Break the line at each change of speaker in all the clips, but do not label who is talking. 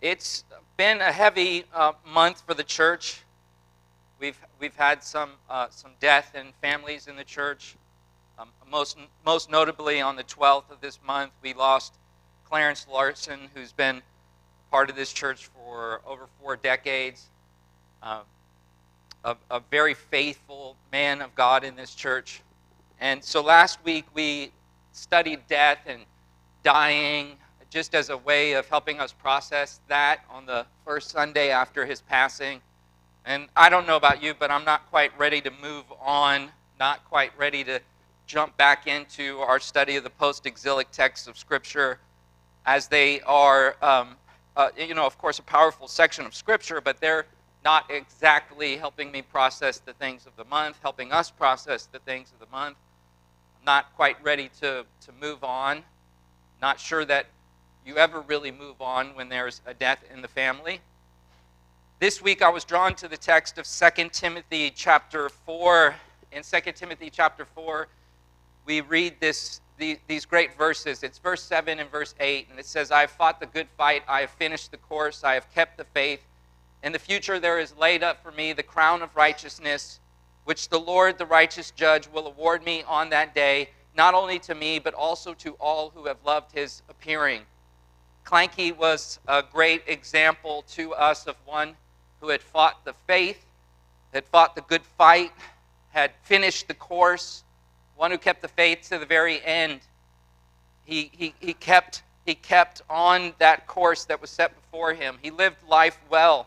It's been a heavy uh, month for the church. We've, we've had some, uh, some death in families in the church. Um, most, most notably, on the 12th of this month, we lost Clarence Larson, who's been part of this church for over four decades. Uh, a, a very faithful man of God in this church. And so last week we studied death and dying just as a way of helping us process that on the first Sunday after his passing. And I don't know about you, but I'm not quite ready to move on, not quite ready to jump back into our study of the post exilic texts of Scripture as they are, um, uh, you know, of course, a powerful section of Scripture, but they're not exactly helping me process the things of the month, helping us process the things of the month. I'm not quite ready to, to move on. Not sure that you ever really move on when there's a death in the family. This week I was drawn to the text of 2 Timothy chapter 4. In 2 Timothy chapter 4, we read this, the, these great verses. It's verse 7 and verse 8, and it says, I have fought the good fight, I have finished the course, I have kept the faith. In the future there is laid up for me the crown of righteousness, which the Lord, the righteous judge, will award me on that day, not only to me, but also to all who have loved his appearing. Clanky was a great example to us of one who had fought the faith, had fought the good fight, had finished the course, one who kept the faith to the very end. He, he, he, kept, he kept on that course that was set before him. He lived life well.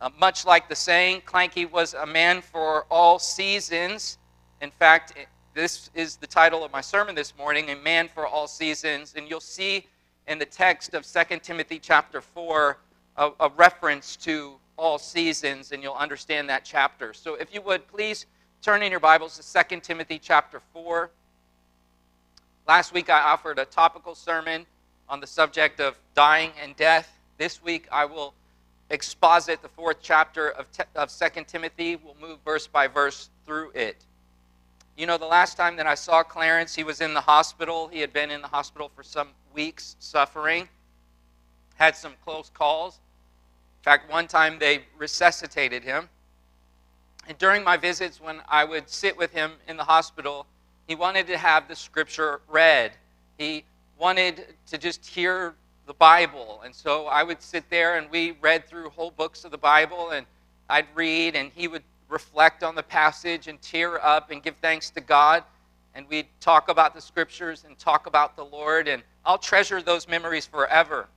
Uh, much like the saying, Clanky was a man for all seasons. In fact, this is the title of my sermon this morning, A Man for All Seasons. And you'll see in the text of 2 Timothy chapter 4 a, a reference to all seasons, and you'll understand that chapter. So if you would, please turn in your Bibles to 2 Timothy chapter 4. Last week I offered a topical sermon on the subject of dying and death. This week I will exposit the fourth chapter of, of 2 Timothy. We'll move verse by verse through it. You know, the last time that I saw Clarence, he was in the hospital. He had been in the hospital for some weeks suffering, had some close calls. In fact, one time they resuscitated him. And during my visits, when I would sit with him in the hospital, he wanted to have the scripture read. He wanted to just hear the Bible. And so I would sit there and we read through whole books of the Bible, and I'd read, and he would reflect on the passage and tear up and give thanks to God. And we'd talk about the scriptures and talk about the Lord. And I'll treasure those memories forever.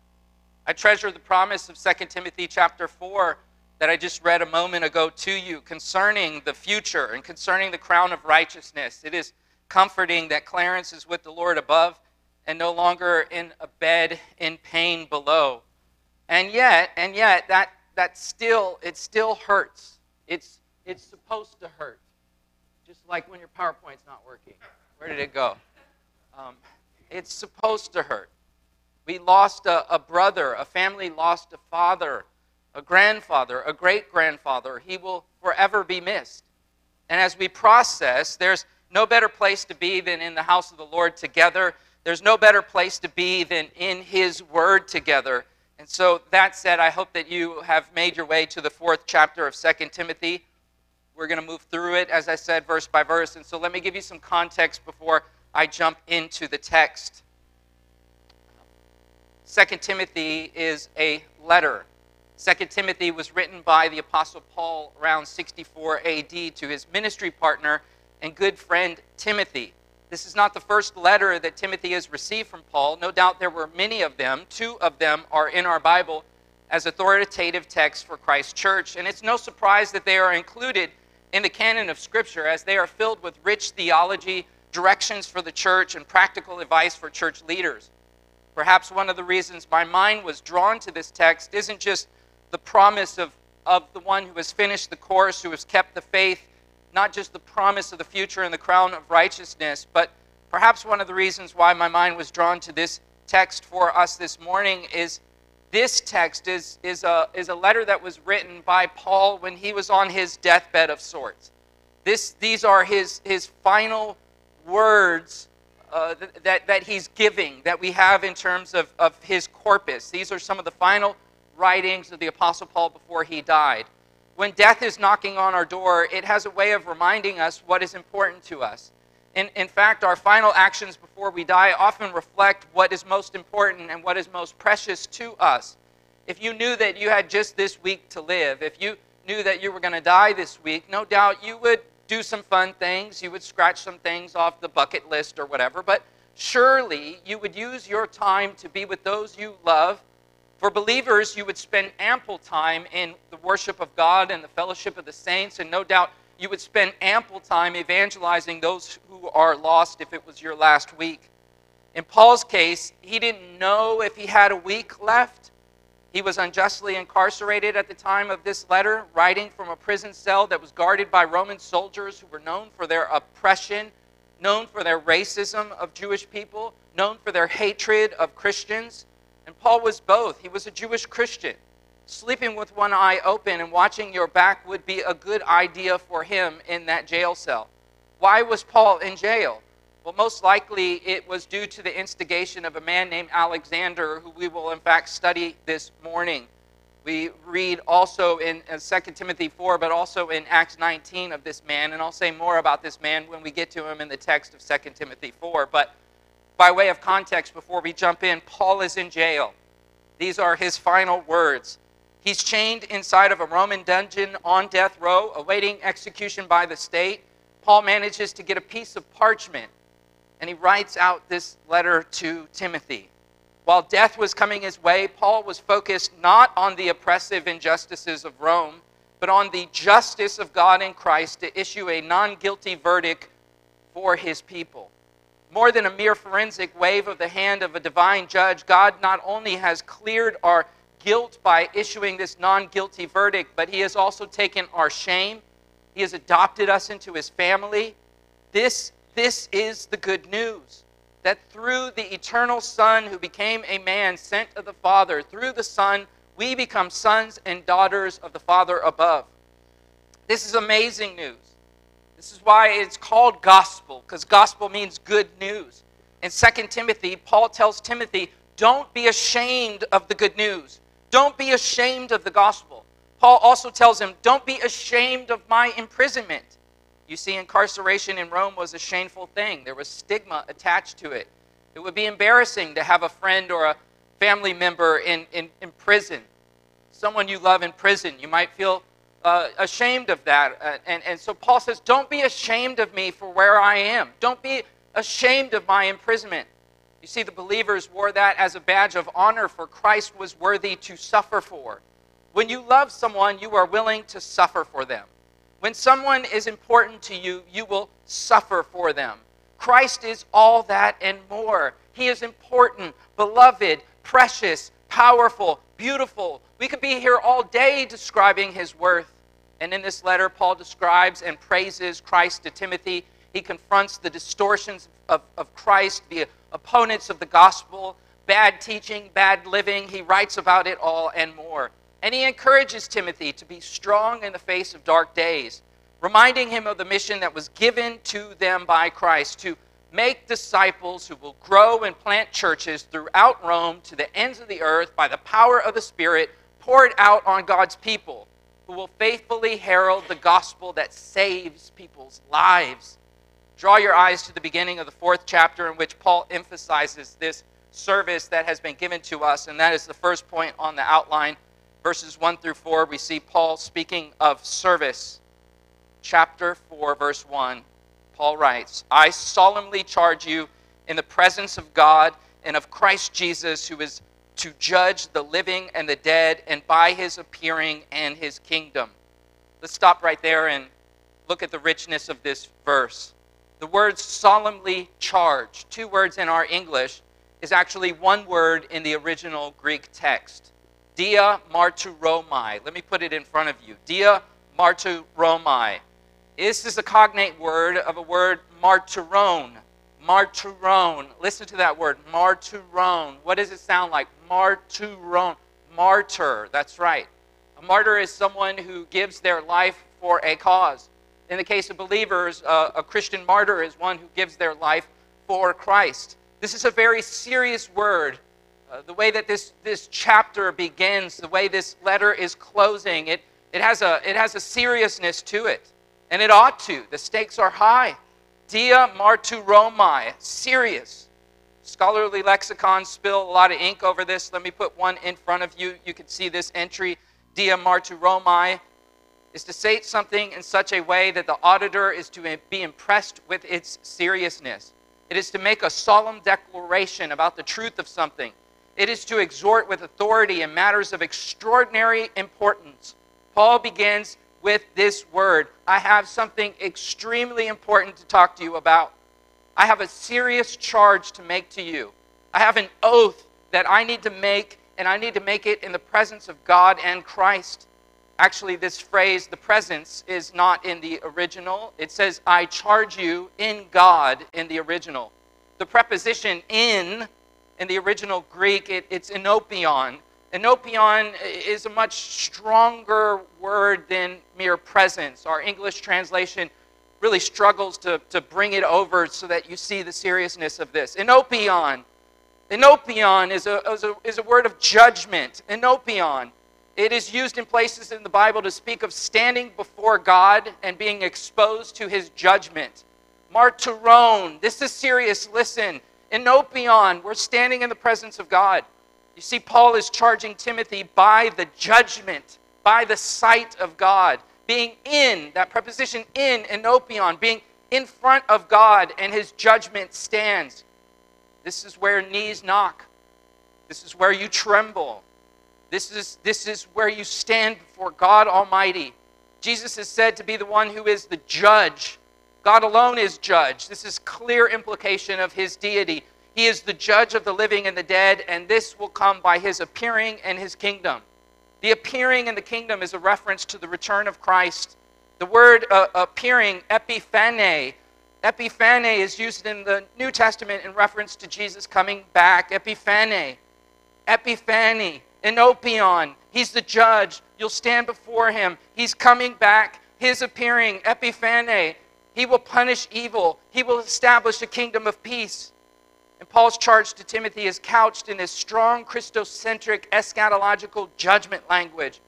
I treasure the promise of 2 Timothy chapter 4 that I just read a moment ago to you concerning the future and concerning the crown of righteousness. It is comforting that Clarence is with the Lord above and no longer in a bed in pain below. And yet, and yet that that still it still hurts. It's it's supposed to hurt. Just like when your PowerPoint's not working. Where did it go? Um, it's supposed to hurt. We lost a, a brother, a family lost a father, a grandfather, a great grandfather. He will forever be missed. And as we process, there's no better place to be than in the house of the Lord together. There's no better place to be than in His Word together. And so, that said, I hope that you have made your way to the fourth chapter of 2 Timothy. We're going to move through it, as I said, verse by verse. And so, let me give you some context before I jump into the text. 2 Timothy is a letter. 2 Timothy was written by the Apostle Paul around 64 AD to his ministry partner and good friend Timothy. This is not the first letter that Timothy has received from Paul. No doubt there were many of them. Two of them are in our Bible as authoritative texts for Christ's church. And it's no surprise that they are included in the canon of Scripture as they are filled with rich theology, directions for the church, and practical advice for church leaders. Perhaps one of the reasons my mind was drawn to this text isn't just the promise of, of the one who has finished the course, who has kept the faith, not just the promise of the future and the crown of righteousness, but perhaps one of the reasons why my mind was drawn to this text for us this morning is this text is, is, a, is a letter that was written by Paul when he was on his deathbed of sorts. This, these are his, his final words uh, that, that he's giving, that we have in terms of, of his corpus. These are some of the final writings of the Apostle Paul before he died. When death is knocking on our door, it has a way of reminding us what is important to us. In, in fact, our final actions before we die often reflect what is most important and what is most precious to us. If you knew that you had just this week to live, if you knew that you were going to die this week, no doubt you would do some fun things. You would scratch some things off the bucket list or whatever. But surely you would use your time to be with those you love for believers, you would spend ample time in the worship of God and the fellowship of the saints, and no doubt you would spend ample time evangelizing those who are lost if it was your last week. In Paul's case, he didn't know if he had a week left. He was unjustly incarcerated at the time of this letter, writing from a prison cell that was guarded by Roman soldiers who were known for their oppression, known for their racism of Jewish people, known for their hatred of Christians. And Paul was both. He was a Jewish Christian. Sleeping with one eye open and watching your back would be a good idea for him in that jail cell. Why was Paul in jail? Well, most likely it was due to the instigation of a man named Alexander, who we will in fact study this morning. We read also in 2 uh, Timothy 4, but also in Acts 19 of this man, and I'll say more about this man when we get to him in the text of 2 Timothy 4. But by way of context, before we jump in, Paul is in jail. These are his final words. He's chained inside of a Roman dungeon on death row, awaiting execution by the state. Paul manages to get a piece of parchment, and he writes out this letter to Timothy. While death was coming his way, Paul was focused not on the oppressive injustices of Rome, but on the justice of God in Christ to issue a non guilty verdict for his people more than a mere forensic wave of the hand of a divine judge, God not only has cleared our guilt by issuing this non guilty verdict, but He has also taken our shame. He has adopted us into His family. This, this is the good news that through the eternal Son who became a man sent of the Father, through the Son, we become sons and daughters of the Father above. This is amazing news. This is why it's called gospel, because gospel means good news. In 2 Timothy, Paul tells Timothy, don't be ashamed of the good news. Don't be ashamed of the gospel. Paul also tells him, don't be ashamed of my imprisonment. You see, incarceration in Rome was a shameful thing, there was stigma attached to it. It would be embarrassing to have a friend or a family member in, in, in prison, someone you love in prison. You might feel uh, ashamed of that. Uh, and, and so Paul says, Don't be ashamed of me for where I am. Don't be ashamed of my imprisonment. You see, the believers wore that as a badge of honor, for Christ was worthy to suffer for. When you love someone, you are willing to suffer for them. When someone is important to you, you will suffer for them. Christ is all that and more. He is important, beloved, precious, powerful, beautiful. We could be here all day describing his worth. And in this letter, Paul describes and praises Christ to Timothy. He confronts the distortions of, of Christ, the opponents of the gospel, bad teaching, bad living. He writes about it all and more. And he encourages Timothy to be strong in the face of dark days, reminding him of the mission that was given to them by Christ to make disciples who will grow and plant churches throughout Rome to the ends of the earth by the power of the Spirit poured out on God's people who will faithfully herald the gospel that saves people's lives. Draw your eyes to the beginning of the fourth chapter, in which Paul emphasizes this service that has been given to us, and that is the first point on the outline. Verses 1 through 4, we see Paul speaking of service. Chapter 4, verse 1, Paul writes, I solemnly charge you in the presence of God and of Christ Jesus, who is to judge the living and the dead, and by his appearing and his kingdom. Let's stop right there and look at the richness of this verse. The word solemnly charge, two words in our English, is actually one word in the original Greek text. Dia marturomai. Let me put it in front of you. Dia marturomai. This is a cognate word of a word marturon. Marturon. Listen to that word, marturon. What does it sound like? Marturon. Martyr. That's right. A martyr is someone who gives their life for a cause. In the case of believers, uh, a Christian martyr is one who gives their life for Christ. This is a very serious word. uh, the way that this, this chapter begins, the way this letter is closing, it, it, has a, it has a seriousness to it. And it ought to. The stakes are high. Dia marturomai, serious. Scholarly lexicons spill a lot of ink over this. Let me put one in front of you. You can see this entry. Dia marturomai is to say something in such a way that the auditor is to be impressed with its seriousness. It is to make a solemn declaration about the truth of something. It is to exhort with authority in matters of extraordinary importance. Paul begins with this word I have something extremely important to talk to you about. I have a serious charge to make to you. I have an oath that I need to make, and I need to make it in the presence of God and Christ. Actually, this phrase, the presence, is not in the original. It says, I charge you in God in the original. The preposition in, in the original Greek, it, it's enopion. Enopion is a much stronger word than mere presence. Our English translation really struggles to, to bring it over so that you see the seriousness of this. Enopion. Enopion is a, is a, is a word of judgment. Enopion. It is used in places in the Bible to speak of standing before God and being exposed to his judgment. Marturon, this is serious. Listen. Enopion, we're standing in the presence of God. You see, Paul is charging Timothy by the judgment, by the sight of God, being in, that preposition in, enopion, being in front of God and his judgment stands. This is where knees knock. This is where you tremble. This is, this is where you stand before God Almighty. Jesus is said to be the one who is the judge. God alone is judge. This is clear implication of his deity. He is the judge of the living and the dead, and this will come by his appearing and his kingdom. The appearing in the kingdom is a reference to the return of Christ. The word uh, appearing, epiphane, epiphane is used in the New Testament in reference to Jesus coming back. Epiphane, epiphany, enopion. He's the judge. You'll stand before him. He's coming back. His appearing, epiphane. He will punish evil. He will establish a kingdom of peace. And Paul's charge to Timothy is couched in this strong Christocentric eschatological judgment language.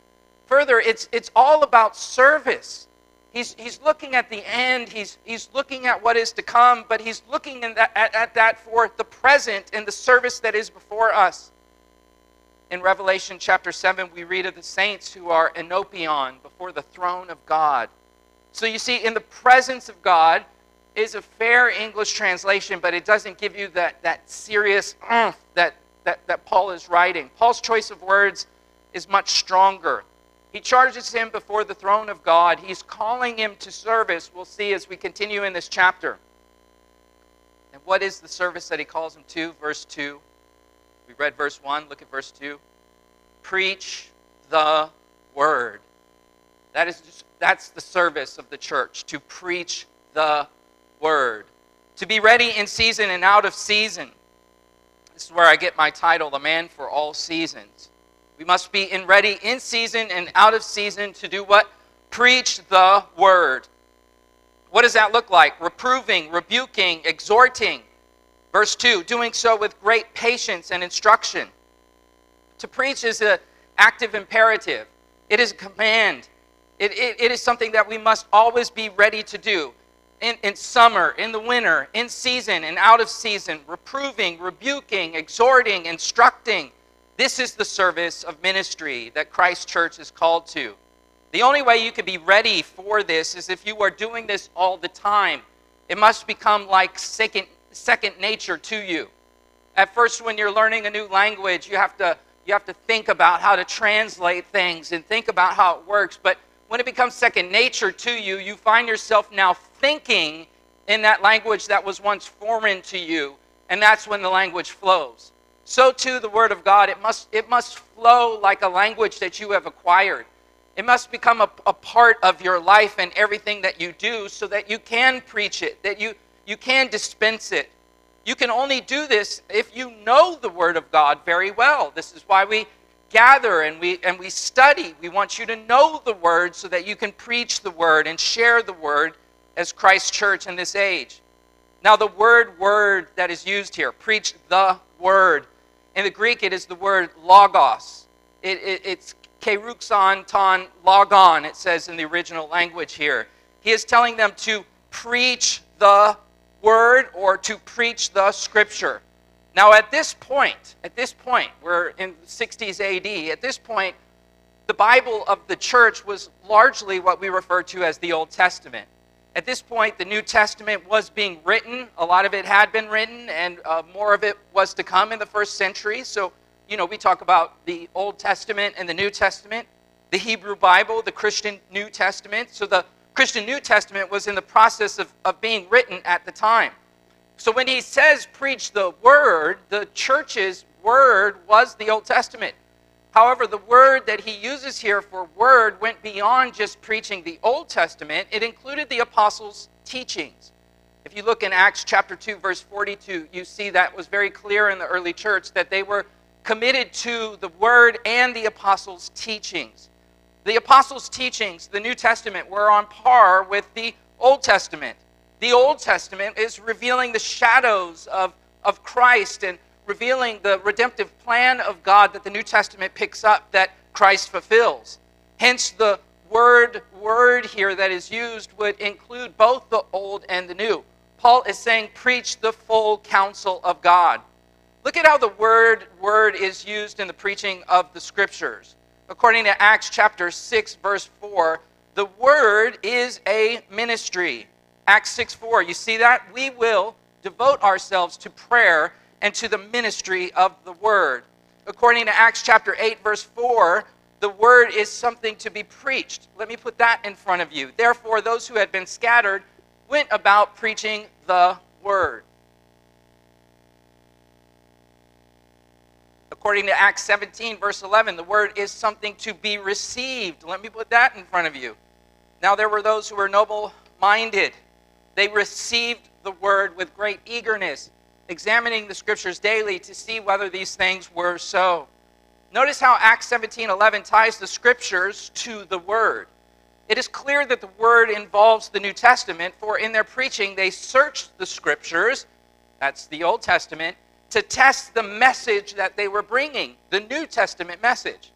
Further, it's, it's all about service. He's, he's looking at the end, he's, he's looking at what is to come, but he's looking that, at, at that for the present and the service that is before us. In Revelation chapter 7, we read of the saints who are enopion before the throne of God. So you see, in the presence of God, is a fair English translation, but it doesn't give you that, that serious that, that, that Paul is writing. Paul's choice of words is much stronger. He charges him before the throne of God. He's calling him to service. We'll see as we continue in this chapter. And what is the service that he calls him to? Verse 2. We read verse 1. Look at verse 2. Preach the word. That is just, that's the service of the church, to preach the word. To be ready in season and out of season. This is where I get my title, The Man for All Seasons. We must be in ready in season and out of season to do what? Preach the word. What does that look like? Reproving, rebuking, exhorting. Verse 2 doing so with great patience and instruction. To preach is an active imperative, it is a command. It, it, it is something that we must always be ready to do in, in summer, in the winter, in season and out of season, reproving, rebuking, exhorting, instructing. This is the service of ministry that Christ Church is called to. The only way you can be ready for this is if you are doing this all the time. It must become like second, second nature to you. At first, when you're learning a new language, you have to you have to think about how to translate things and think about how it works. But when it becomes second nature to you, you find yourself now thinking in that language that was once foreign to you, and that's when the language flows. So too the word of God, it must it must flow like a language that you have acquired. It must become a, a part of your life and everything that you do so that you can preach it, that you, you can dispense it. You can only do this if you know the Word of God very well. This is why we gather and we, and we study. We want you to know the Word so that you can preach the Word and share the Word as Christ Church in this age. Now, the word word that is used here, preach the word, In the Greek, it is the word logos. It, it, it's keruxon ton logon, it says in the original language here. He is telling them to preach the word or to preach the scripture. Now, at this point, at this point, we're in 60s AD, at this point, the Bible of the church was largely what we refer to as the Old Testament. At this point, the New Testament was being written. A lot of it had been written, and uh, more of it was to come in the first century. So, you know, we talk about the Old Testament and the New Testament, the Hebrew Bible, the Christian New Testament. So, the Christian New Testament was in the process of, of being written at the time. So, when he says preach the word, the church's word was the Old Testament. However, the word that he uses here for word went beyond just preaching the Old Testament, it included the apostles' teachings. If you look in Acts chapter 2, verse 42, you see that was very clear in the early church that they were committed to the word and the apostles' teachings. The apostles' teachings, the New Testament, were on par with the Old Testament. The Old Testament is revealing the shadows of, of Christ and revealing the redemptive plan of God that the New Testament picks up that Christ fulfills. Hence, the word word here that is used would include both the old and the new. Paul is saying, preach the full counsel of God. Look at how the word word is used in the preaching of the scriptures. According to Acts chapter 6, verse 4, the word is a ministry. Acts 6 4, you see that? We will devote ourselves to prayer and to the ministry of the word. According to Acts chapter 8, verse 4, the word is something to be preached. Let me put that in front of you. Therefore, those who had been scattered went about preaching the word. According to Acts 17, verse 11, the word is something to be received. Let me put that in front of you. Now, there were those who were noble minded. They received the word with great eagerness examining the scriptures daily to see whether these things were so. Notice how Acts 17:11 ties the scriptures to the word. It is clear that the word involves the New Testament, for in their preaching they searched the scriptures, that's the Old Testament, to test the message that they were bringing, the New Testament message.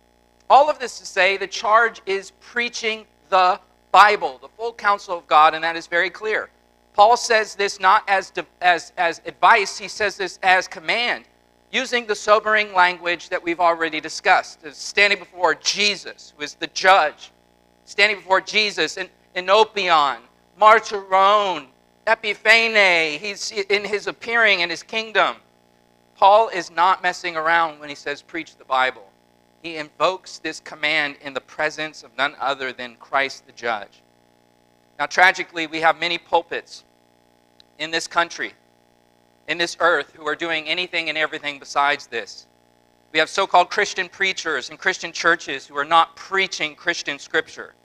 All of this to say the charge is preaching the Bible, the full counsel of God, and that is very clear. Paul says this not as, as, as advice, he says this as command, using the sobering language that we've already discussed. Standing before Jesus, who is the judge, standing before Jesus in Enopion, Martyron, Epiphane, he's in his appearing in his kingdom. Paul is not messing around when he says preach the Bible. He invokes this command in the presence of none other than Christ the judge. Now, tragically, we have many pulpits in this country, in this earth, who are doing anything and everything besides this. We have so called Christian preachers and Christian churches who are not preaching Christian scripture.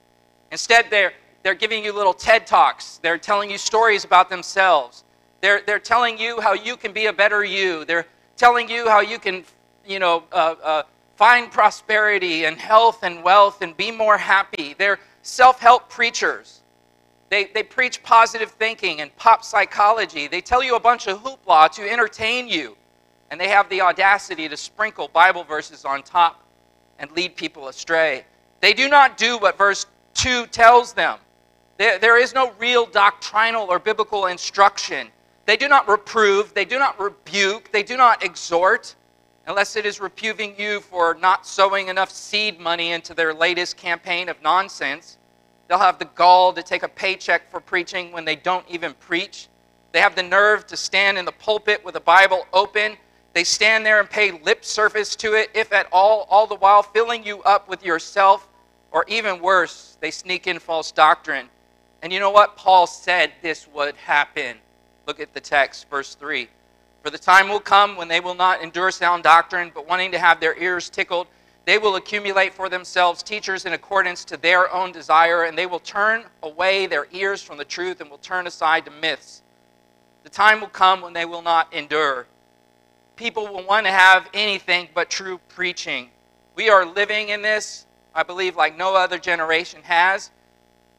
Instead, they're, they're giving you little TED Talks. They're telling you stories about themselves. They're, they're telling you how you can be a better you. They're telling you how you can, you know, uh, uh, find prosperity and health and wealth and be more happy. They're self help preachers. They, they preach positive thinking and pop psychology. They tell you a bunch of hoopla to entertain you. And they have the audacity to sprinkle Bible verses on top and lead people astray. They do not do what verse 2 tells them. There, there is no real doctrinal or biblical instruction. They do not reprove, they do not rebuke, they do not exhort, unless it is reproving you for not sowing enough seed money into their latest campaign of nonsense. They'll have the gall to take a paycheck for preaching when they don't even preach. They have the nerve to stand in the pulpit with the Bible open. They stand there and pay lip service to it, if at all, all the while filling you up with yourself, or even worse, they sneak in false doctrine. And you know what? Paul said this would happen. Look at the text, verse 3. For the time will come when they will not endure sound doctrine, but wanting to have their ears tickled, they will accumulate for themselves teachers in accordance to their own desire, and they will turn away their ears from the truth and will turn aside to myths. The time will come when they will not endure. People will want to have anything but true preaching. We are living in this, I believe, like no other generation has.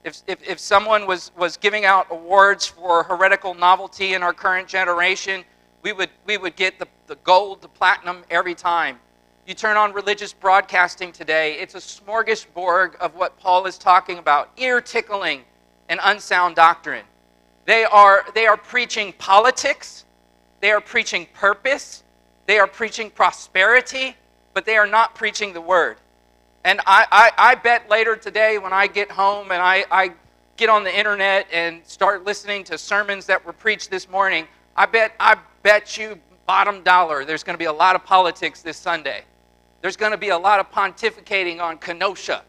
If, if, if someone was, was giving out awards for heretical novelty in our current generation, we would, we would get the, the gold, the platinum every time. You turn on religious broadcasting today, it's a smorgasbord of what Paul is talking about ear tickling and unsound doctrine. They are, they are preaching politics, they are preaching purpose, they are preaching prosperity, but they are not preaching the word. And I, I, I bet later today when I get home and I, I get on the internet and start listening to sermons that were preached this morning, I bet, I bet you bottom dollar there's going to be a lot of politics this Sunday. There's going to be a lot of pontificating on Kenosha.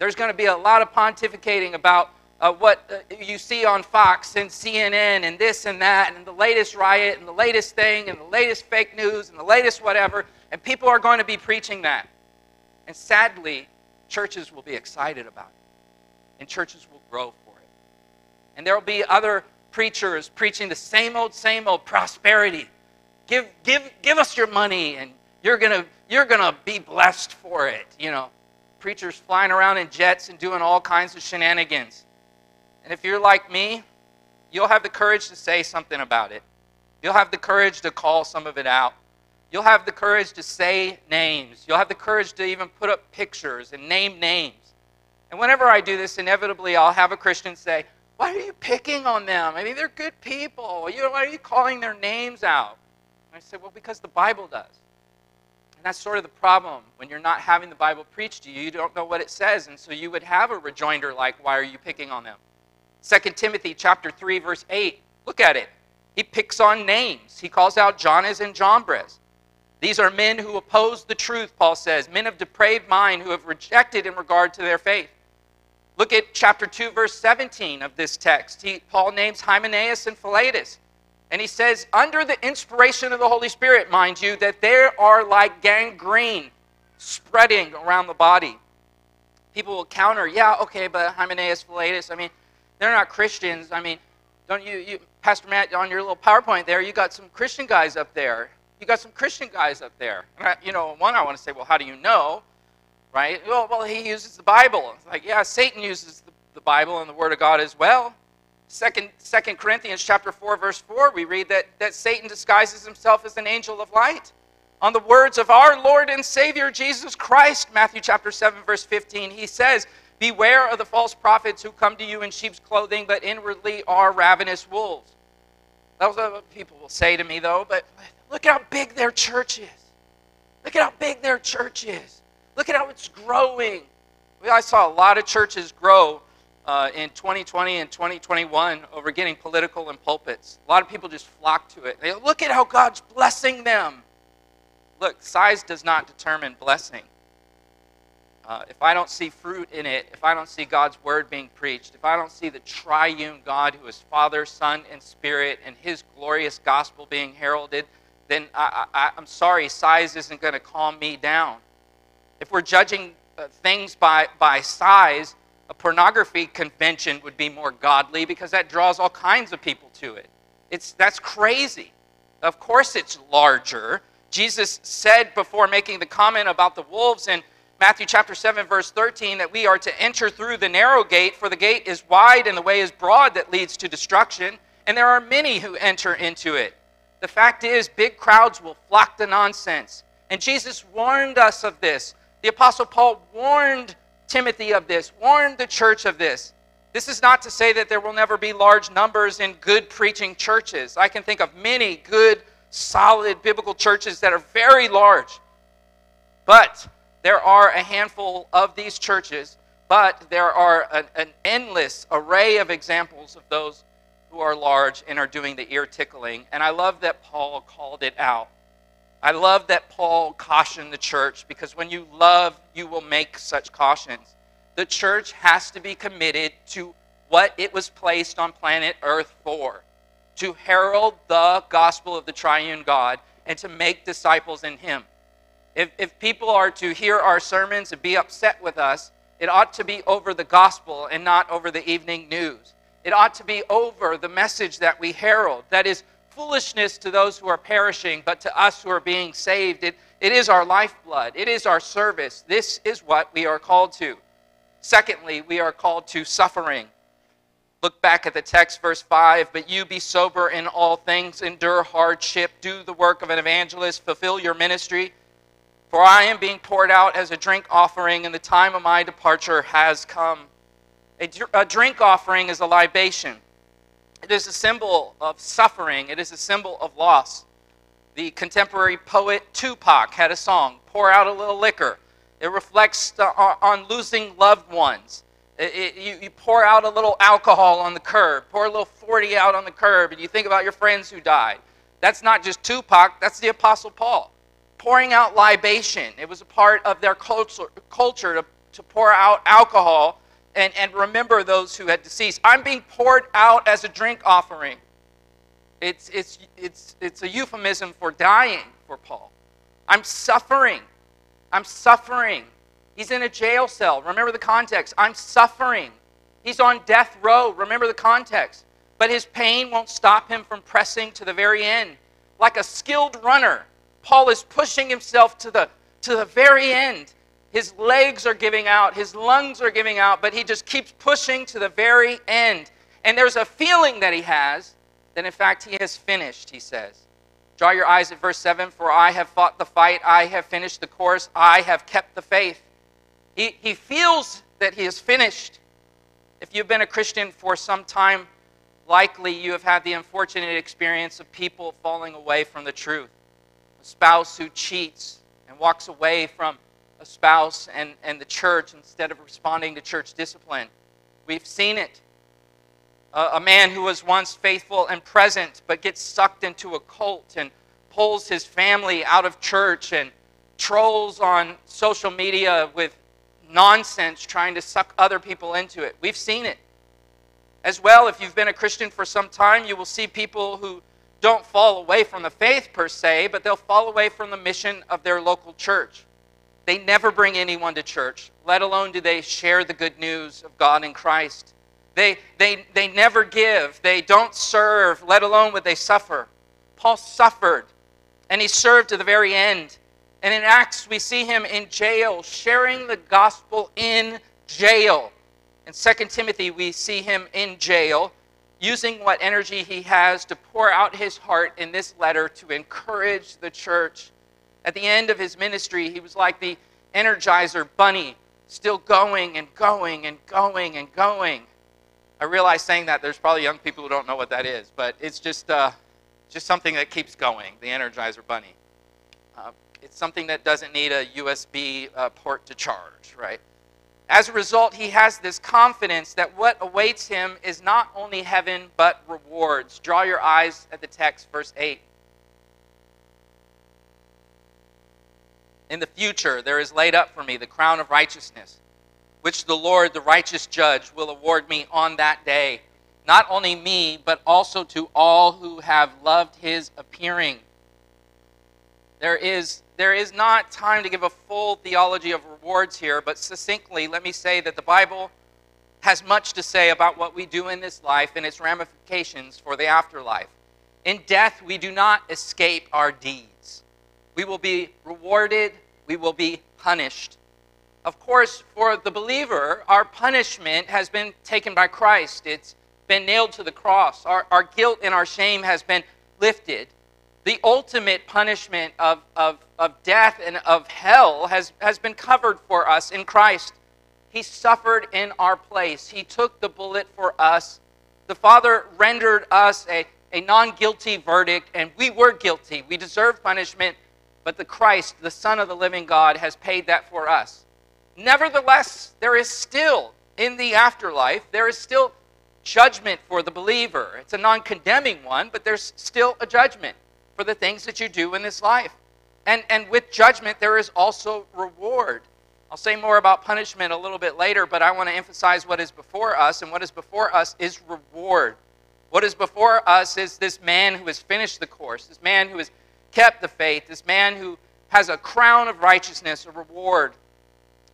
There's going to be a lot of pontificating about uh, what uh, you see on Fox and CNN and this and that and the latest riot and the latest thing and the latest fake news and the latest whatever. And people are going to be preaching that. And sadly, churches will be excited about it. And churches will grow for it. And there will be other preachers preaching the same old, same old prosperity. Give, give, give us your money and you're to you're to be blessed for it. You know, preachers flying around in jets and doing all kinds of shenanigans. And if you're like me, you'll have the courage to say something about it. You'll have the courage to call some of it out. You'll have the courage to say names. You'll have the courage to even put up pictures and name names. And whenever I do this, inevitably I'll have a Christian say, Why are you picking on them? I mean, they're good people. Why are you calling their names out? And I say, Well, because the Bible does. And that's sort of the problem. When you're not having the Bible preached to you, you don't know what it says. And so you would have a rejoinder like, Why are you picking on them? 2 Timothy chapter 3, verse 8. Look at it. He picks on names. He calls out Jannes and Jambres. These are men who oppose the truth, Paul says, men of depraved mind who have rejected in regard to their faith. Look at chapter 2, verse 17 of this text. He, Paul names Hymenaeus and Philetus. And he says, under the inspiration of the Holy Spirit, mind you, that they are like gangrene spreading around the body. People will counter, yeah, okay, but Hymenaeus, Philetus, I mean, they're not Christians. I mean, don't you, you, Pastor Matt, on your little PowerPoint there, you got some Christian guys up there. You got some Christian guys up there. I, you know, one I want to say, well, how do you know? Right? Well, well, he uses the Bible. It's like, yeah, Satan uses the, the Bible and the Word of God as well. Second, Second Corinthians chapter 4, verse 4, we read that, that Satan disguises himself as an angel of light. On the words of our Lord and Savior Jesus Christ, Matthew chapter 7, verse 15, he says, Beware of the false prophets who come to you in sheep's clothing, but inwardly are ravenous wolves. That's what people will say to me, though, but look at how big their church is. Look at how big their church is. Look at how it's growing. I saw a lot of churches grow uh, in 2020 and 2021 over getting political and pulpits. A lot of people just flock to it. They look at how God's blessing them. Look, size does not determine blessing. Uh, if I don't see fruit in it, if I don't see God's word being preached, if I don't see the triune God who is Father, Son, and Spirit, and his glorious gospel being heralded, then I, am sorry, size isn't going to calm me down. If we're judging uh, things by, by size, a pornography convention would be more godly because that draws all kinds of people to it. It's, that's crazy. Of course, it's larger. Jesus said before making the comment about the wolves in Matthew chapter 7 verse 13 that we are to enter through the narrow gate for the gate is wide and the way is broad that leads to destruction and there are many who enter into it. The fact is big crowds will flock to nonsense. And Jesus warned us of this. The apostle Paul warned Timothy of this, warned the church of this. This is not to say that there will never be large numbers in good preaching churches. I can think of many good, solid biblical churches that are very large. But there are a handful of these churches, but there are an, an endless array of examples of those who are large and are doing the ear tickling. And I love that Paul called it out. I love that Paul cautioned the church because when you love, you will make such cautions. The church has to be committed to what it was placed on planet Earth for to herald the gospel of the triune God and to make disciples in Him. If, if people are to hear our sermons and be upset with us, it ought to be over the gospel and not over the evening news. It ought to be over the message that we herald. That is foolishness to those who are perishing, but to us who are being saved, it, it is our lifeblood. It is our service. This is what we are called to. Secondly, we are called to suffering. Look back at the text, verse 5. But you be sober in all things, endure hardship, do the work of an evangelist, fulfill your ministry. For I am being poured out as a drink offering, and the time of my departure has come. A, a drink offering is a libation, it is a symbol of suffering, it is a symbol of loss. The contemporary poet Tupac had a song, Pour Out a Little Liquor. It reflects the, on losing loved ones. It, it, you, you pour out a little alcohol on the curb, pour a little 40 out on the curb, and you think about your friends who died. That's not just Tupac, that's the Apostle Paul. Pouring out libation. It was a part of their culture, culture to, to pour out alcohol and, and remember those who had deceased. I'm being poured out as a drink offering. It's, it's, it's, it's a euphemism for dying for Paul. I'm suffering. I'm suffering. He's in a jail cell. Remember the context. I'm suffering. He's on death row. Remember the context. But his pain won't stop him from pressing to the very end. Like a skilled runner, Paul is pushing himself to the, to the very end. His legs are giving out, his lungs are giving out, but he just keeps pushing to the very end. And there's a feeling that he has that, in fact, he has finished, he says. Draw your eyes at verse 7 For I have fought the fight, I have finished the course, I have kept the faith. He, he feels that he is finished. If you've been a Christian for some time, likely you have had the unfortunate experience of people falling away from the truth. A spouse who cheats and walks away from a spouse and, and the church instead of responding to church discipline. We've seen it. A man who was once faithful and present but gets sucked into a cult and pulls his family out of church and trolls on social media with nonsense trying to suck other people into it. We've seen it. As well, if you've been a Christian for some time, you will see people who don't fall away from the faith per se, but they'll fall away from the mission of their local church. They never bring anyone to church, let alone do they share the good news of God in Christ. They, they, they never give, they don't serve, let alone would they suffer. Paul suffered, and he served to the very end. And in Acts, we see him in jail, sharing the gospel in jail. In 2 Timothy, we see him in jail, using what energy he has to pour out his heart in this letter to encourage the church. At the end of his ministry, he was like the energizer bunny, still going and going and going and going. I realize saying that there's probably young people who don't know what that is, but it's just, uh, just something that keeps going, the energizer bunny. Uh, it's something that doesn't need a USB uh, port to charge, right? As a result, he has this confidence that what awaits him is not only heaven, but rewards. Draw your eyes at the text, verse 8. In the future, there is laid up for me the crown of righteousness, which the Lord, the righteous judge, will award me on that day. Not only me, but also to all who have loved his appearing. There is there is not time to give a full theology of rewards here, but succinctly, let me say that the Bible has much to say about what we do in this life and its ramifications for the afterlife. In death, we do not escape our deeds. We will be rewarded, we will be punished. Of course, for the believer, our punishment has been taken by Christ. It's been nailed to the cross. Our, our guilt and our shame has been lifted the ultimate punishment of, of, of death and of hell has, has been covered for us in Christ. He suffered in our place, He took the bullet for us. The Father rendered us a, a non guilty verdict, and we were guilty. We deserved punishment, but the Christ, the Son of the living God, has paid that for us. Nevertheless, there is still in the afterlife, there is still judgment for the believer. It's a non condemning one, but there's still a judgment for the things that you do in this life. And, and with judgment, there is also reward. I'll say more about punishment a little bit later, but I want to emphasize what is before us, and what is before us is reward. What is before us is this man who has finished the course, this man who has kept the faith, this man who has a crown of righteousness, a reward.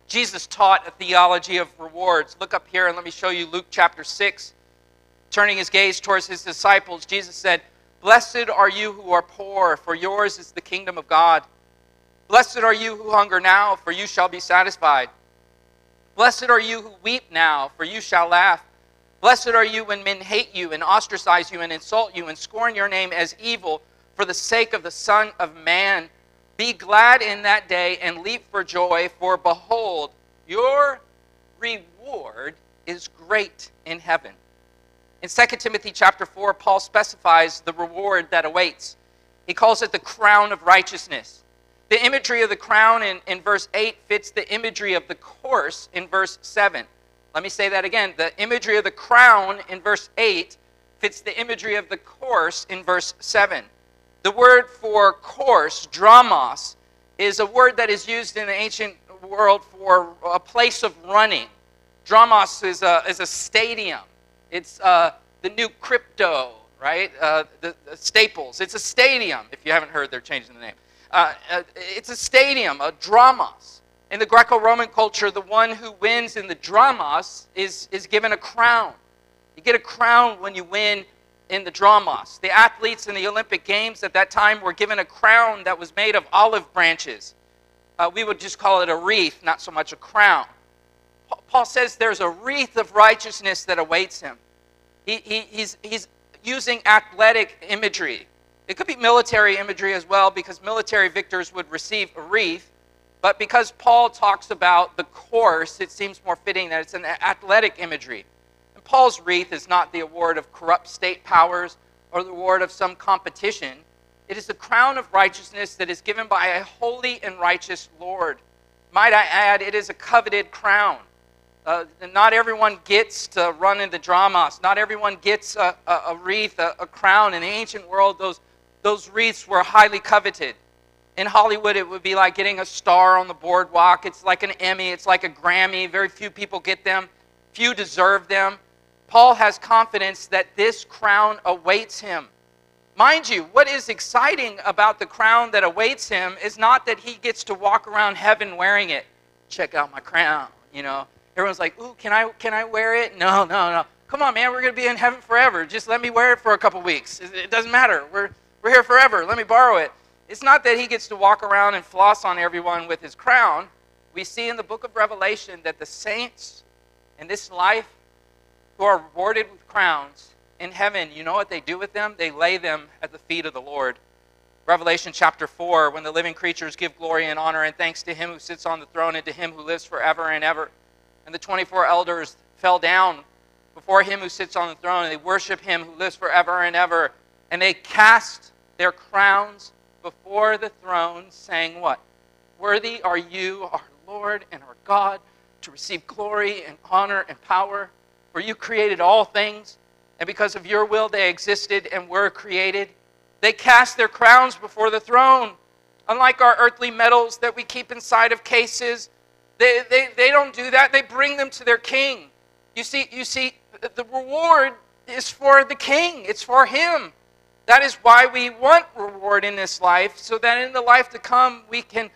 Jesus taught a theology of rewards. Look up here and let me show you Luke chapter 6. Turning his gaze towards his disciples, Jesus said, Blessed are you who are poor, for yours is the kingdom of God. Blessed are you who hunger now, for you shall be satisfied. Blessed are you who weep now, for you shall laugh. Blessed are you when men hate you and ostracize you and insult you and scorn your name as evil for the sake of the Son of Man. Be glad in that day and leap for joy, for behold, your reward is great in heaven. In 2 Timothy chapter 4, Paul specifies the reward that awaits. He calls it the crown of righteousness. The imagery of the crown in, in verse 8 fits the imagery of the course in verse 7. Let me say that again. The imagery of the crown in verse 8 fits the imagery of the course in verse 7. The word for course, dromos, is a word that is used in the ancient world for a place of running. Dromos is a, is a stadium. It's uh, the new crypto, right? Uh, the, the, Staples. It's a stadium. If you haven't heard, they're changing the name. Uh, uh it's a stadium, a dromos. In the Greco Roman culture, the one who wins in the dromos is, is given a crown. You get a crown when you win in the dromos. The athletes in the Olympic Games at that time were given a crown that was made of olive branches. Uh, we would just call it a wreath, not so much a crown. Paul says there's a wreath of righteousness that awaits him. He, he, he's, he's using athletic imagery. It could be military imagery as well, because military victors would receive a wreath. But because Paul talks about the course, it seems more fitting that it's an athletic imagery. Paul's wreath is not the award of corrupt state powers or the award of some competition. It is the crown of righteousness that is given by a holy and righteous Lord. Might I add, it is a coveted crown. Uh, not everyone gets to run in the dromos. Not everyone gets a, a, a wreath, a, a, crown. In the ancient world, those, those wreaths were highly coveted. In Hollywood, it would be like getting a star on the boardwalk. It's like an Emmy, it's like a Grammy. Very few people get them, few deserve them. Paul has confidence that this crown awaits him. Mind you, what is exciting about the crown that awaits him is not that he gets to walk around heaven wearing it. Check out my crown, you know. Everyone's like, ooh, can I, can I wear it? No, no, no. Come on, man, we're going to be in heaven forever. Just let me wear it for a couple weeks. It doesn't matter. We're, we're here forever. Let me borrow it. It's not that he gets to walk around and floss on everyone with his crown. We see in the book of Revelation that the saints in this life who are rewarded with crowns in heaven, you know what they do with them? They lay them at the feet of the Lord. Revelation chapter 4, when the living creatures give glory and honor and thanks to him who sits on the throne and to him who lives forever and ever. And the 24 elders fell down before him who sits on the throne, and they worship him who lives forever and ever. And they cast their crowns before the throne, saying, What? Worthy are you, our Lord and our God, to receive glory and honor and power, for you created all things, and because of your will they existed and were created. They cast their crowns before the throne. Unlike our earthly medals that we keep inside of cases they, they, they don't do that. They bring them to their king. You see, you see, the reward is for the king, it's for him. That is why we want reward in this life, so that in the life to come we can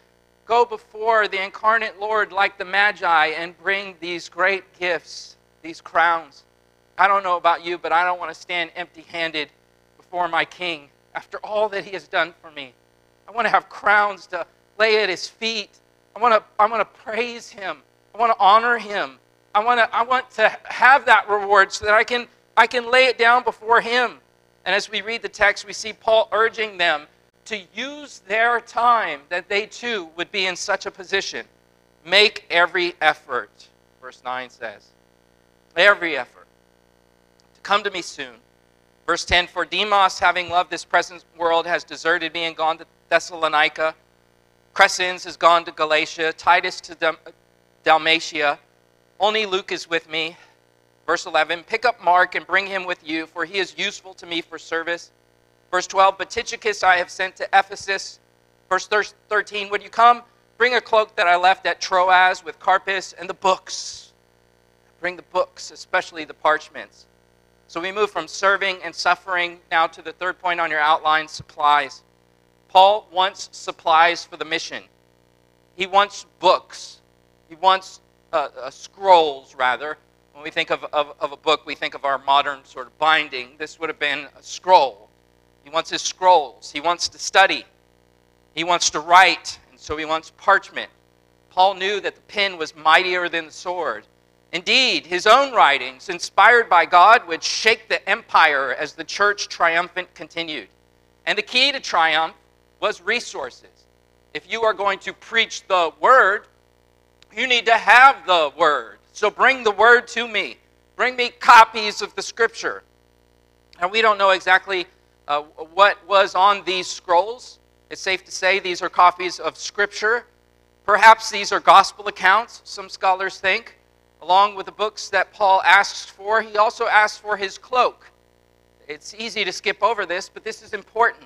go before the incarnate Lord like the Magi and bring these great gifts, these crowns. I don't know about you, but I don't want to stand empty handed before my king after all that he has done for me. I want to have crowns to lay at his feet I want to I want to praise him. I want to honor him. I want to I want to have that reward so that I can I can lay it down before him. And as we read the text, we see Paul urging them to use their time that they too would be in such a position. Make every effort, verse 9 says. Every effort to come to me soon. Verse 10 For Demas, having loved this present world, has deserted me and gone to Thessalonica. Crescens has gone to Galatia, Titus to Dalmatia. Only Luke is with me. Verse 11 Pick up Mark and bring him with you, for he is useful to me for service. Verse 12 But Tychicus I have sent to Ephesus. Verse 13 Would you come? Bring a cloak that I left at Troas with Carpus and the books. Bring the books, especially the parchments. So we move from serving and suffering now to the third point on your outline supplies. Paul wants supplies for the mission. He wants books. He wants uh, uh, scrolls, rather. When we think of, of, of a book, we think of our modern sort of binding. This would have been a scroll. He wants his scrolls. He wants to study. He wants to write, and so he wants parchment. Paul knew that the pen was mightier than the sword. Indeed, his own writings, inspired by God, would shake the empire as the church triumphant continued. And the key to triumph was resources. If you are going to preach the word, you need to have the word. So bring the word to me. Bring me copies of the scripture. And we don't know exactly uh, what was on these scrolls. It's safe to say these are copies of scripture. Perhaps these are gospel accounts, some scholars think. Along with the books that Paul asks for, he also asks for his cloak. It's easy to skip over this, but this is important.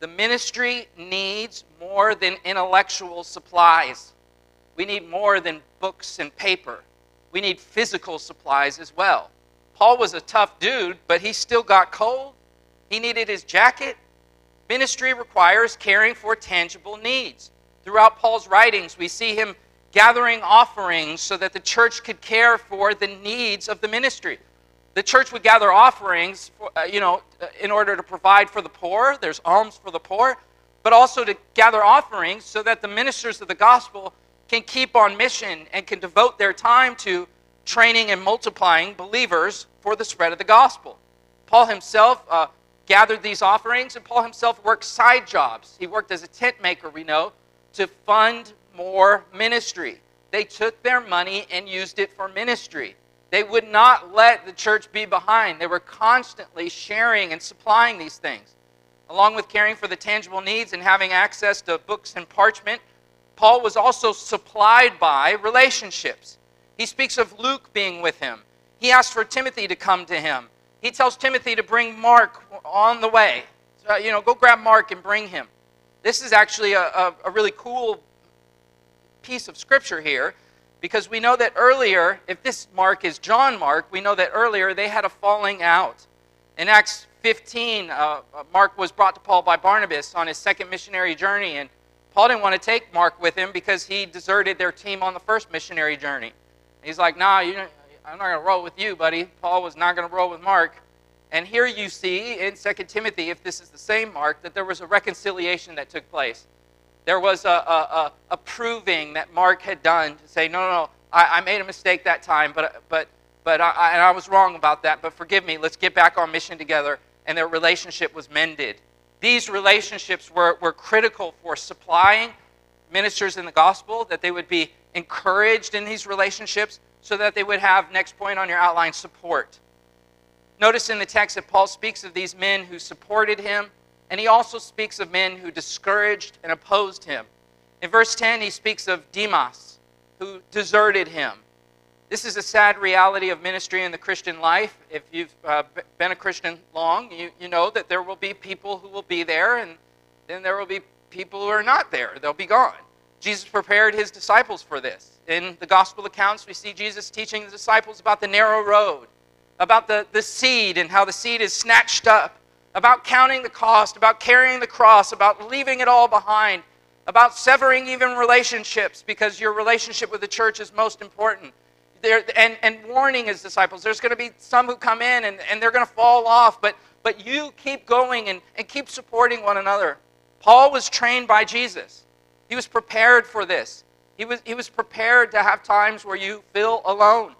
The ministry needs more than intellectual supplies. We need more than books and paper. We need physical supplies as well. Paul was a tough dude, but he still got cold. He needed his jacket. Ministry requires caring for tangible needs. Throughout Paul's writings, we see him gathering offerings so that the church could care for the needs of the ministry. The church would gather offerings, for, uh, you know, uh, in order to provide for the poor. There's alms for the poor, but also to gather offerings so that the ministers of the gospel can keep on mission and can devote their time to training and multiplying believers for the spread of the gospel. Paul himself uh, gathered these offerings, and Paul himself worked side jobs. He worked as a tent maker, we know, to fund more ministry. They took their money and used it for ministry. They would not let the church be behind. They were constantly sharing and supplying these things. Along with caring for the tangible needs and having access to books and parchment, Paul was also supplied by relationships. He speaks of Luke being with him. He asks for Timothy to come to him. He tells Timothy to bring Mark on the way. So, you know, go grab Mark and bring him. This is actually a, a, a really cool piece of scripture here because we know that earlier, if this Mark is John Mark, we know that earlier they had a falling out. In Acts 15, uh, uh, Mark was brought to Paul by Barnabas on his second missionary journey, and Paul didn't want to take Mark with him because he deserted their team on the first missionary journey. He's like, nah, you I'm not going to roll with you, buddy. Paul was not going to roll with Mark. And here you see in 2 Timothy, if this is the same Mark, that there was a reconciliation that took place. There was a, a, a, proving that Mark had done to say, no, no, no, I, I made a mistake that time, but, but, but I, and I was wrong about that, but forgive me. Let's get back on mission together. And their relationship was mended. These relationships were, were critical for supplying ministers in the gospel, that they would be encouraged in these relationships so that they would have, next point on your outline, support. Notice in the text that Paul speaks of these men who supported him, and he also speaks of men who discouraged and opposed him. In verse 10, he speaks of Demas, who deserted him. This is a sad reality of ministry in the Christian life. If you've uh, been a Christian long, you, you know that there will be people who will be there, and then there will be people who are not there. They'll be gone. Jesus prepared his disciples for this. In the gospel accounts, we see Jesus teaching the disciples about the narrow road, about the, the seed and how the seed is snatched up about counting the cost, about carrying the cross, about leaving it all behind, about severing even relationships because your relationship with the church is most important. There, and, and warning his disciples. There's going to be some who come in and, and they're going to fall off, but, but you keep going and, and keep supporting one another. Paul was trained by Jesus, he was prepared for this. He was, he was prepared to have times where you feel alone.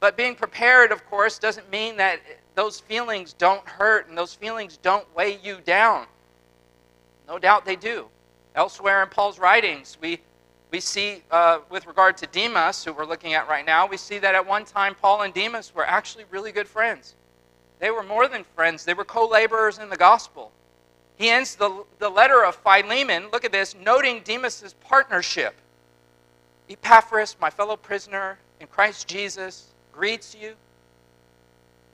But being prepared, of course, doesn't mean that those feelings don't hurt and those feelings don't weigh you down. No doubt they do. Elsewhere in Paul's writings, we, we see, uh, with regard to Demas, who we're looking at right now, we see that at one time Paul and Demas were actually really good friends. They were more than friends, they were co laborers in the gospel. He ends the, the letter of Philemon, look at this, noting Demas's partnership. Epaphras, my fellow prisoner in Christ Jesus, greets you.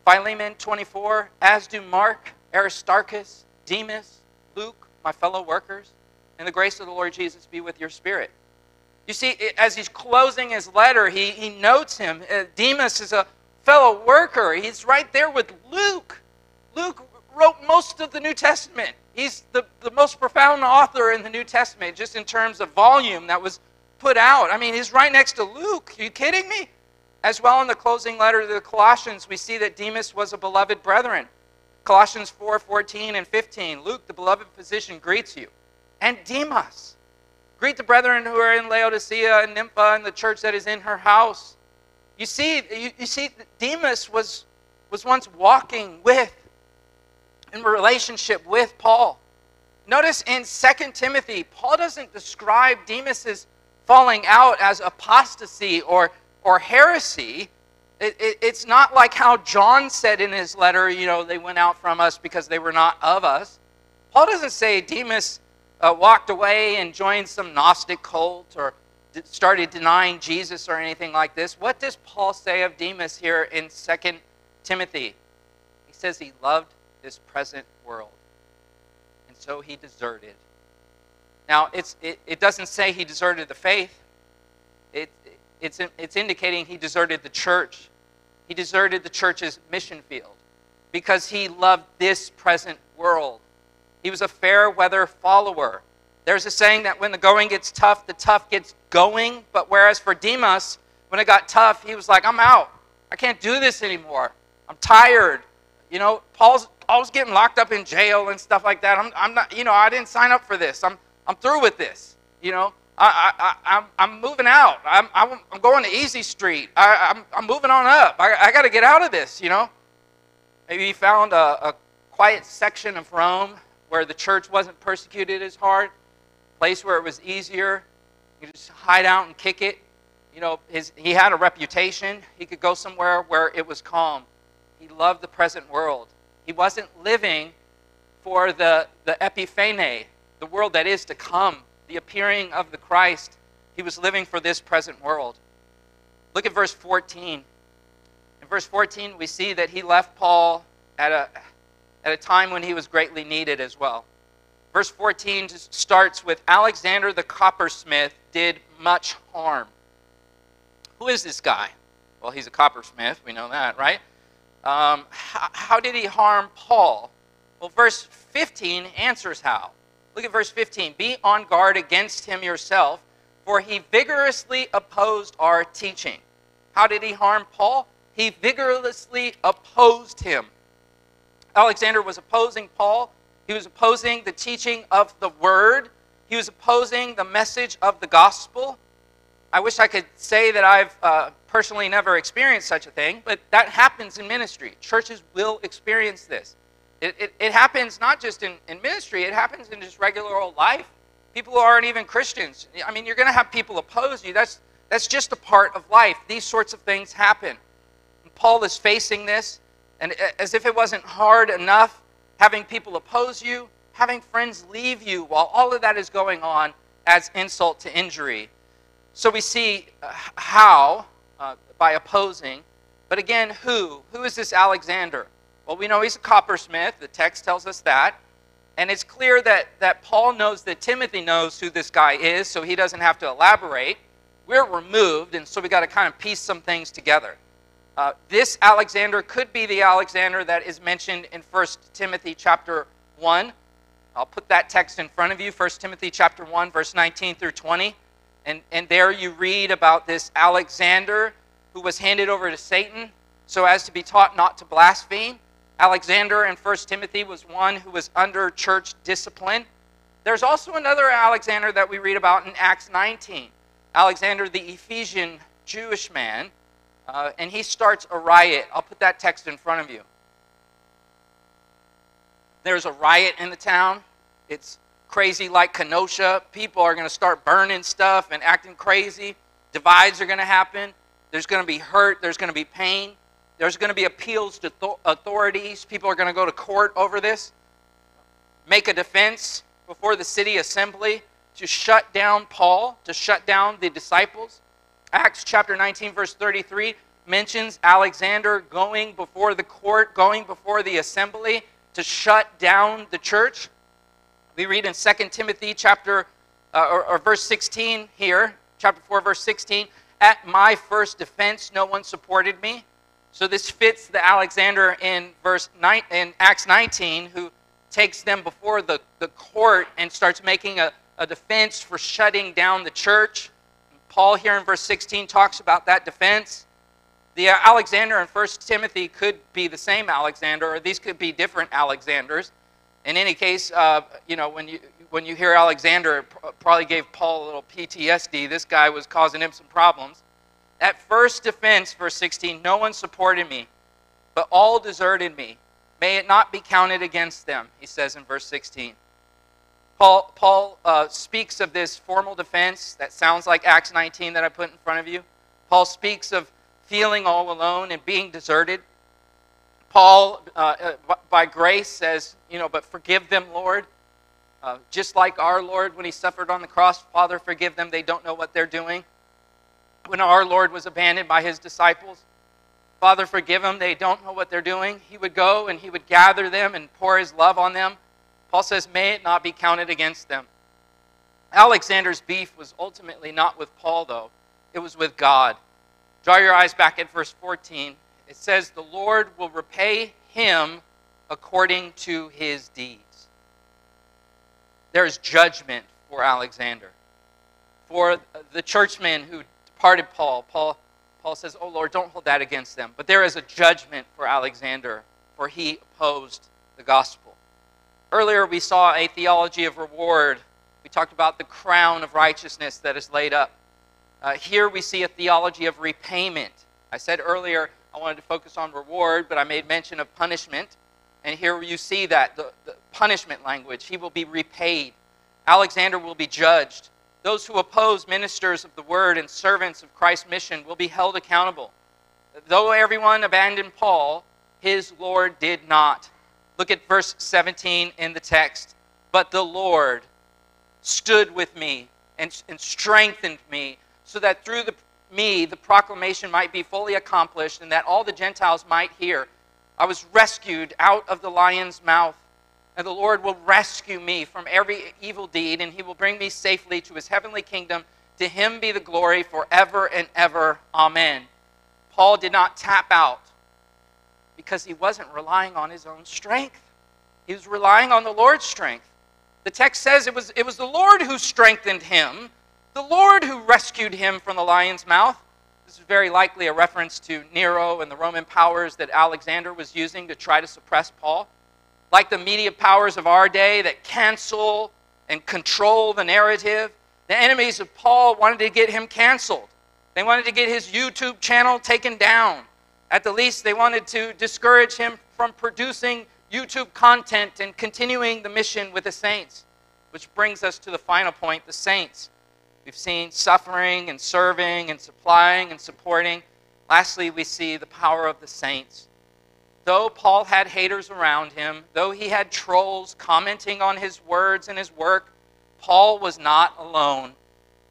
Philemon 24, as do Mark, Aristarchus, Demas, Luke, my fellow workers, and the grace of the Lord Jesus be with your spirit. You see, as he's closing his letter, he, he notes him. Uh, Demas is a fellow worker. He's right there with Luke. Luke wrote most of the New Testament. He's the, the most profound author in the New Testament, just in terms of volume that was put out. I mean, he's right next to Luke. Are you kidding me? As well, in the closing letter to the Colossians, we see that Demas was a beloved brethren. Colossians 4 14 and 15. Luke, the beloved physician, greets you. And Demas. Greet the brethren who are in Laodicea and Nympha and the church that is in her house. You see, you, you see, Demas was, was once walking with, in relationship with Paul. Notice in 2 Timothy, Paul doesn't describe Demas's falling out as apostasy or, or heresy. It, it, it's not like how John said in his letter, you know, they went out from us because they were not of us. Paul doesn't say Demas uh, walked away and joined some Gnostic cult or started denying Jesus or anything like this. What does Paul say of Demas here in 2 Timothy? He says he loved this present world, and so he deserted. Now, it, it doesn't say he deserted the faith. It, it's, it's indicating he deserted the church. He deserted the church's mission field because he loved this present world. He was a fair weather follower. There's a saying that when the going gets tough, the tough gets going. But whereas for Demas, when it got tough, he was like, I'm out. I can't do this anymore. I'm tired. You know, Paul's Paul's getting locked up in jail and stuff like that. I'm, I'm not, you know, I didn't sign up for this. I'm, I'm through with this. You know, I, I, I'm, I'm moving out. I'm, I'm, I'm going to Easy Street. I, I'm, I'm moving on up. I, I got to get out of this, you know. Maybe he found a, a quiet section of Rome where the church wasn't persecuted as hard, place where it was easier. You just hide out and kick it. You know, his, he had a reputation. He could go somewhere where it was calm. He loved the present world. He wasn't living for the, the epiphane, the world that is to come, the appearing of the Christ. He was living for this present world. Look at verse 14. In verse 14, we see that he left Paul at a, at a time when he was greatly needed as well. Verse 14 starts with Alexander the coppersmith did much harm. Who is this guy? Well, he's a coppersmith. We know that, right? Um, how, how did he harm Paul? Well, verse 15 answers how. Look at verse 15. Be on guard against him yourself, for he vigorously opposed our teaching. How did he harm Paul? He vigorously opposed him. Alexander was opposing Paul. He was opposing the teaching of the word. He was opposing the message of the gospel. I wish I could say that I've uh, personally never experienced such a thing, but that happens in ministry. Churches will experience this. It, it, it happens not just in, in ministry, it happens in just regular old life. People who aren't even Christians. I mean, you're going to have people oppose you. That's, that's just a part of life. These sorts of things happen. And Paul is facing this, and as if it wasn't hard enough having people oppose you, having friends leave you while all of that is going on adds insult to injury. So we see uh, how uh, by opposing. But again, who? Who is this Alexander? Well, we know he's a coppersmith. The text tells us that. And it's clear that, that Paul knows that Timothy knows who this guy is, so he doesn't have to elaborate. We're removed, and so we've got to kind of piece some things together. Uh, this Alexander could be the Alexander that is mentioned in 1 Timothy chapter 1. I'll put that text in front of you, 1 Timothy chapter 1, verse 19 through 20. And, and there you read about this Alexander who was handed over to Satan so as to be taught not to blaspheme. Alexander in 1 Timothy was one who was under church discipline. There's also another Alexander that we read about in Acts 19. Alexander, the Ephesian Jewish man, uh, and he starts a riot. I'll put that text in front of you. There's a riot in the town. It's crazy like Kenosha. People are going to start burning stuff and acting crazy. Divides are going to happen. There's going to be hurt. There's going to be pain. There's going to be appeals to authorities. People are going to go to court over this. Make a defense before the city assembly to shut down Paul, to shut down the disciples. Acts chapter 19, verse 33 mentions Alexander going before the court, going before the assembly to shut down the church. We read in 2 Timothy chapter uh, or, or verse 16 here, chapter 4, verse 16. At my first defense, no one supported me. So this fits the Alexander in verse 9, in Acts 19, who takes them before the, the court and starts making a, a defense for shutting down the church. Paul here in verse 16 talks about that defense. The Alexander in 1 Timothy could be the same Alexander, or these could be different Alexanders. In any case, uh, you know, when you, when you hear Alexander, it probably gave Paul a little PTSD. This guy was causing him some problems. At first defense, verse 16, no one supported me, but all deserted me. May it not be counted against them, he says in verse 16. Paul, Paul uh, speaks of this formal defense that sounds like Acts 19 that I put in front of you. Paul speaks of feeling all alone and being deserted. Paul, uh, uh, by grace, says, you know, but forgive them, Lord. Uh, just like our Lord when he suffered on the cross, Father, forgive them. They don't know what they're doing. When our Lord was abandoned by his disciples, Father, forgive them. They don't know what they're doing. He would go and he would gather them and pour his love on them. Paul says, May it not be counted against them. Alexander's beef was ultimately not with Paul, though, it was with God. Draw your eyes back at verse 14. It says, The Lord will repay him according to his deeds. There is judgment for Alexander. For the churchmen who departed Paul, Paul, Paul says, Oh Lord, don't hold that against them. But there is a judgment for Alexander, for he opposed the gospel. Earlier, we saw a theology of reward. We talked about the crown of righteousness that is laid up uh, here we see a theology of repayment. I said earlier I wanted to focus on reward, but I made mention of punishment. And here you see that the, the punishment language. He will be repaid. Alexander will be judged. Those who oppose ministers of the word and servants of Christ's mission will be held accountable. Though everyone abandoned Paul, his Lord did not. Look at verse 17 in the text. But the Lord stood with me and, and strengthened me so that through the, me the proclamation might be fully accomplished and that all the Gentiles might hear. I was rescued out of the lion's mouth, and the Lord will rescue me from every evil deed, and he will bring me safely to his heavenly kingdom. To him be the glory forever and ever. Amen. Paul did not tap out because he wasn't relying on his own strength. He was relying on the Lord's strength. The text says it was, it was the Lord who strengthened him the Lord who rescued him from the lion's mouth. This is very likely a reference to Nero and the Roman powers that Alexander was using to try to suppress Paul. Like the media powers of our day that cancel and control the narrative, the enemies of Paul wanted to get him canceled. They wanted to get his YouTube channel taken down. At the least, they wanted to discourage him from producing YouTube content and continuing the mission with the saints. Which brings us to the final point the saints. We've seen suffering and serving and supplying and supporting. Lastly, we see the power of the saints. Though Paul had haters around him, though he had trolls commenting on his words and his work, Paul was not alone.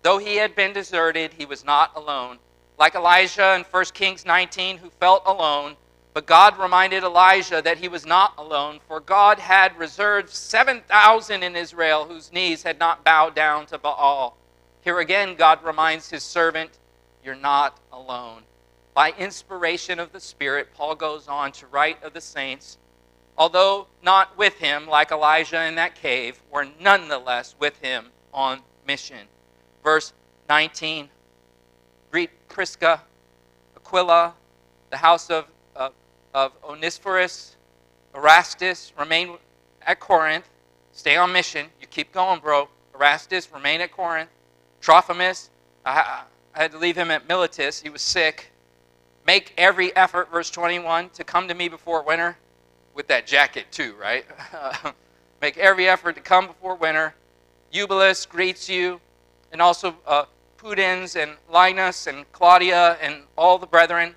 Though he had been deserted, he was not alone. Like Elijah in 1 Kings 19, who felt alone, but God reminded Elijah that he was not alone, for God had reserved 7,000 in Israel whose knees had not bowed down to Baal. Here again, God reminds his servant, You're not alone. By inspiration of the Spirit, Paul goes on to write of the saints, although not with him, like Elijah in that cave, were nonetheless with him on mission. Verse 19 Greet Prisca, Aquila, the house of, of, of Onesiphorus, Erastus, remain at Corinth. Stay on mission. You keep going, bro. Erastus, remain at Corinth. Trophimus, I, I had to leave him at Miletus. He was sick. Make every effort, verse 21, to come to me before winter with that jacket, too, right? Make every effort to come before winter. Eubulus greets you, and also uh, Pudens and Linus and Claudia and all the brethren.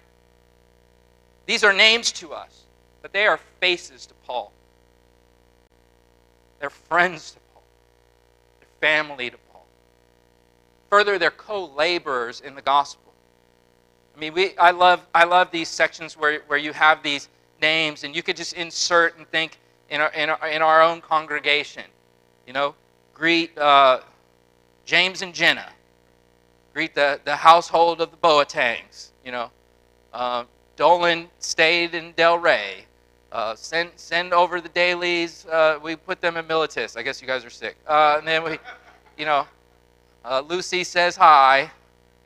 These are names to us, but they are faces to Paul. They're friends to Paul. They're family to Paul. Further, they're co-laborers in the gospel. I mean, we, I, love, I love these sections where, where you have these names and you could just insert and think in our, in our, in our own congregation. You know, greet uh, James and Jenna. Greet the, the household of the Boatangs. You know, uh, Dolan stayed in Delray. Uh, send, send over the dailies. Uh, we put them in Miletus. I guess you guys are sick. Uh, and then we, you know, uh, Lucy says hi,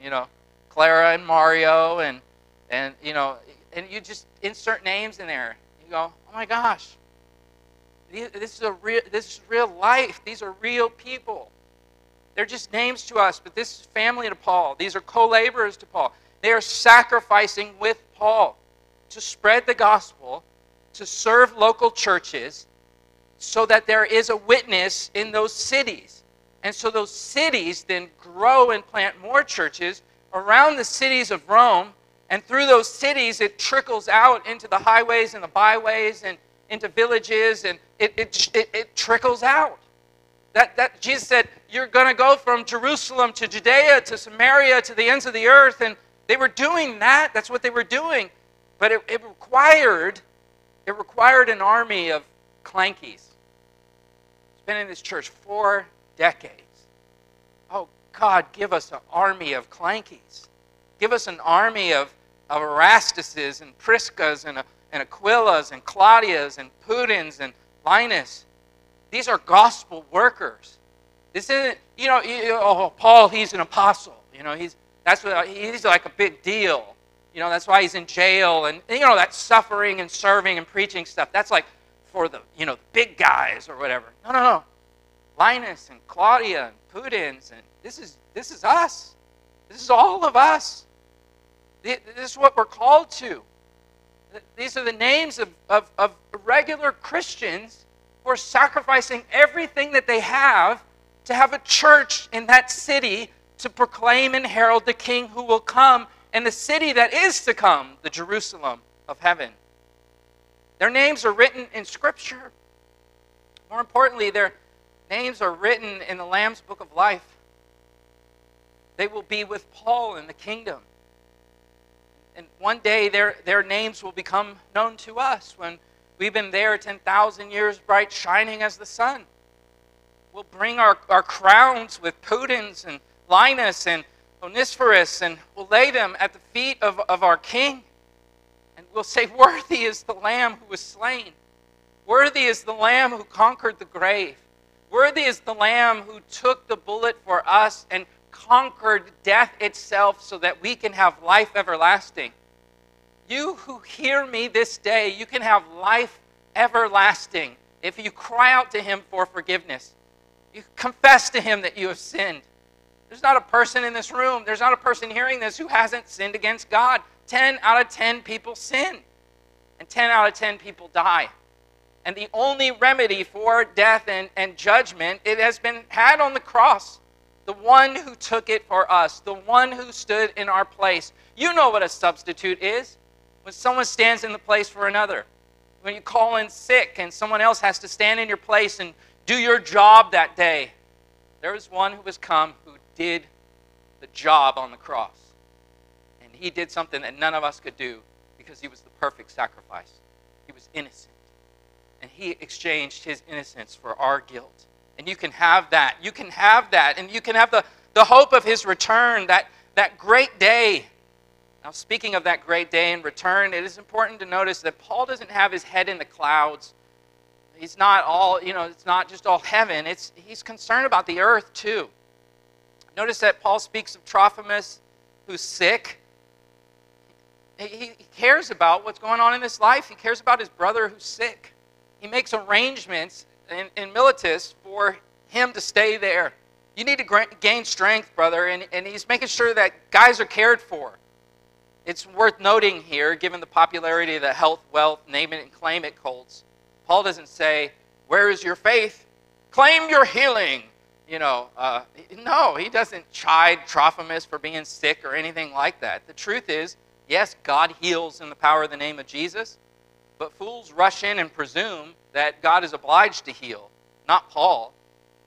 you know, Clara and Mario, and and you know, and you just insert names in there. You go, oh my gosh, this is a real, this is real life. These are real people. They're just names to us, but this is family to Paul. These are co-laborers to Paul. They are sacrificing with Paul to spread the gospel, to serve local churches, so that there is a witness in those cities. And so those cities then grow and plant more churches around the cities of Rome. And through those cities, it trickles out into the highways and the byways and into villages, and it, it, it, it trickles out. That, that Jesus said, You're going to go from Jerusalem to Judea to Samaria to the ends of the earth. And they were doing that. That's what they were doing. But it, it required it required an army of clankies. It's been in this church four decades. God, give us an army of clankies. Give us an army of, of Erastuses and Priscas and, and Aquilas and Claudias and Pudens and Linus. These are gospel workers. This isn't, you know, you, oh, Paul, he's an apostle. You know, he's, that's what, he's like a big deal. You know, that's why he's in jail. And, you know, that suffering and serving and preaching stuff, that's like for the, you know, the big guys or whatever. No, no, no. Linus and Claudia and Pudens, and this is, this is us. This is all of us. This is what we're called to. These are the names of, of, of regular Christians who are sacrificing everything that they have to have a church in that city to proclaim and herald the King who will come and the city that is to come, the Jerusalem of heaven. Their names are written in Scripture. More importantly, their names are written in the Lamb's Book of Life. They will be with Paul in the kingdom. And one day their, their names will become known to us when we've been there 10,000 years bright, shining as the sun. We'll bring our, our crowns with Pudens and Linus and Onesiphorus, and we'll lay them at the feet of, of our King. And we'll say, Worthy is the Lamb who was slain. Worthy is the Lamb who conquered the grave. Worthy is the Lamb who took the bullet for us and conquered death itself so that we can have life everlasting. You who hear me this day, you can have life everlasting if you cry out to Him for forgiveness. You confess to Him that you have sinned. There's not a person in this room, there's not a person hearing this who hasn't sinned against God. 10 out of 10 people sin, and 10 out of 10 people die. And the only remedy for death and, and judgment, it has been had on the cross. The one who took it for us, the one who stood in our place. You know what a substitute is when someone stands in the place for another. When you call in sick and someone else has to stand in your place and do your job that day. There was one who has come who did the job on the cross. And he did something that none of us could do because he was the perfect sacrifice. He was innocent. And he exchanged his innocence for our guilt. And you can have that. You can have that. And you can have the, the hope of his return, that, that great day. Now, speaking of that great day and return, it is important to notice that Paul doesn't have his head in the clouds. He's not all, you know, it's not just all heaven. It's, he's concerned about the earth too. Notice that Paul speaks of Trophimus, who's sick. He cares about what's going on in his life. He cares about his brother who's sick. He makes arrangements in, in Miletus for him to stay there. You need to gain strength, brother, and, and he's making sure that guys are cared for. It's worth noting here, given the popularity of the health, wealth, name it and claim it cults. Paul doesn't say, Where is your faith? Claim your healing you know, uh, no, he doesn't chide Trophimus for being sick or anything like that. The truth is, yes, God heals in the power of the name of Jesus, but fools rush in and presume that God is obliged to heal, not Paul.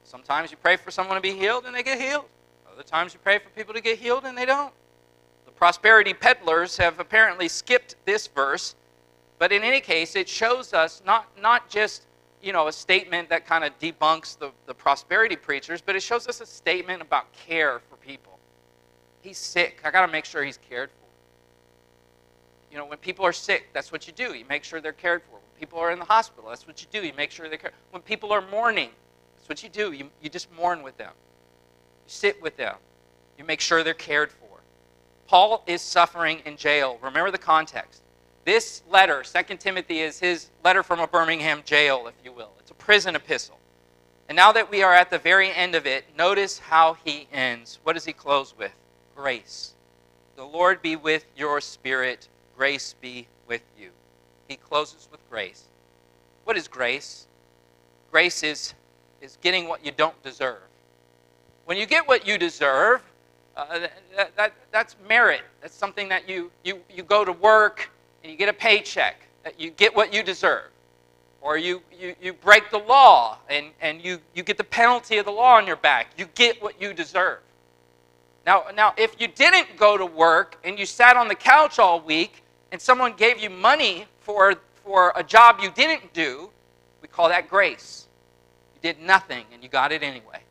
Sometimes you pray for someone to be healed and they get healed. Other times you pray for people to get healed and they don't. The prosperity peddlers have apparently skipped this verse, but in any case, it shows us not, not just you know, a statement that kind of debunks the, the prosperity preachers, but it shows us a statement about care for people. He's sick. I got to make sure he's cared for. You know, when people are sick, that's what you do. You make sure they're cared for. When people are in the hospital, that's what you do. You make sure they're cared When people are mourning, that's what you do. You, you just mourn with them. You sit with them. You make sure they're cared for. Paul is suffering in jail. Remember the context. This letter, 2 Timothy, is his letter from a Birmingham jail, if you will. It's a prison epistle. And now that we are at the very end of it, notice how he ends. What does he close with? Grace. The Lord be with your spirit. Grace be with you. He closes with grace. What is grace? Grace is, is getting what you don't deserve. When you get what you deserve, uh, that, that, that's merit. That's something that you, you, you go to work and you get a paycheck, you get what you deserve. Or you, you, you break the law and, and you, you get the penalty of the law on your back. You get what you deserve. Now, now, if you didn't go to work and you sat on the couch all week and someone gave you money for, for a job you didn't do, we call that grace. You did nothing and you got it anyway.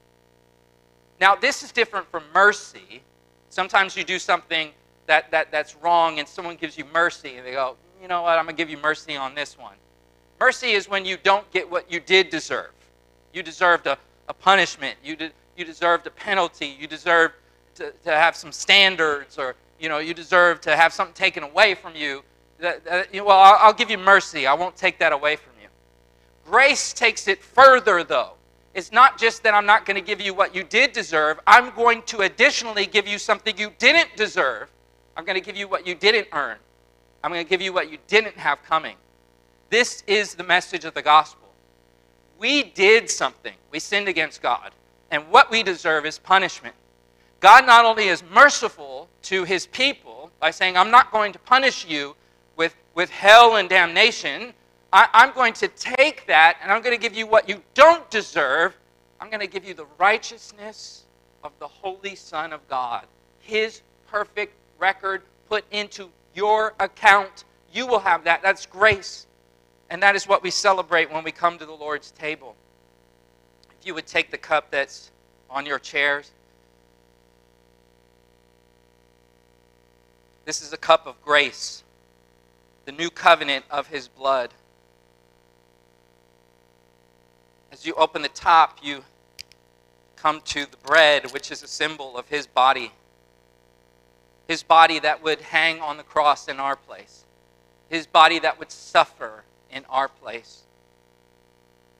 Now, this is different from mercy. Sometimes you do something that, that, that's wrong and someone gives you mercy and they go, you know what, I'm going to give you mercy on this one. Mercy is when you don't get what you did deserve. You deserved a, a punishment. You, de- you deserved a penalty. You deserved to, to have some standards or you know you deserve to have something taken away from you. That, that, you know, well I'll, I'll give you mercy. I won't take that away from you. Grace takes it further though. It's not just that i'm not going to give you what you did deserve. I'm going to additionally give you something you didn't deserve. I'm going to give you what you didn't earn. I'm going to give you what you didn't have coming. This is the message of the gospel. We did something. We sinned against god. And what we deserve is punishment God not only is merciful to his people by saying, I'm not going to punish you with, with hell and damnation. I, I'm going to take that and I'm going to give you what you don't deserve. I'm going to give you the righteousness of the Holy Son of God, his perfect record put into your account. You will have that. That's grace. And that is what we celebrate when we come to the Lord's table. If you would take the cup that's on your chairs. This is a cup of grace, the new covenant of his blood. As you open the top, you come to the bread, which is a symbol of his body. His body that would hang on the cross in our place. His body that would suffer in our place.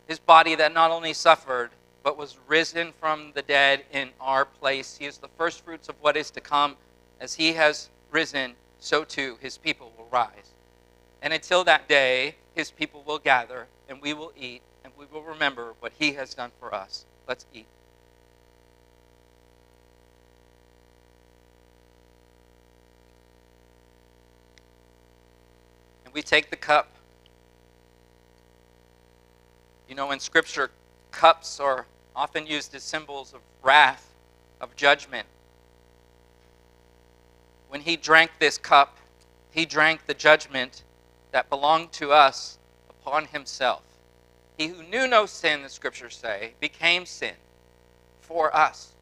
His body that not only suffered, but was risen from the dead in our place. He is the first fruits of what is to come as he has risen, so too his people will rise. And until that day, his people will gather, and we will eat, and we will remember what he has done for us. Let's eat. And we take the cup. You know, in Scripture, cups are often used as symbols of wrath, of judgment. When he drank this cup, he drank the judgment that belonged to us upon himself. He who knew no sin, the scriptures say, became sin for us.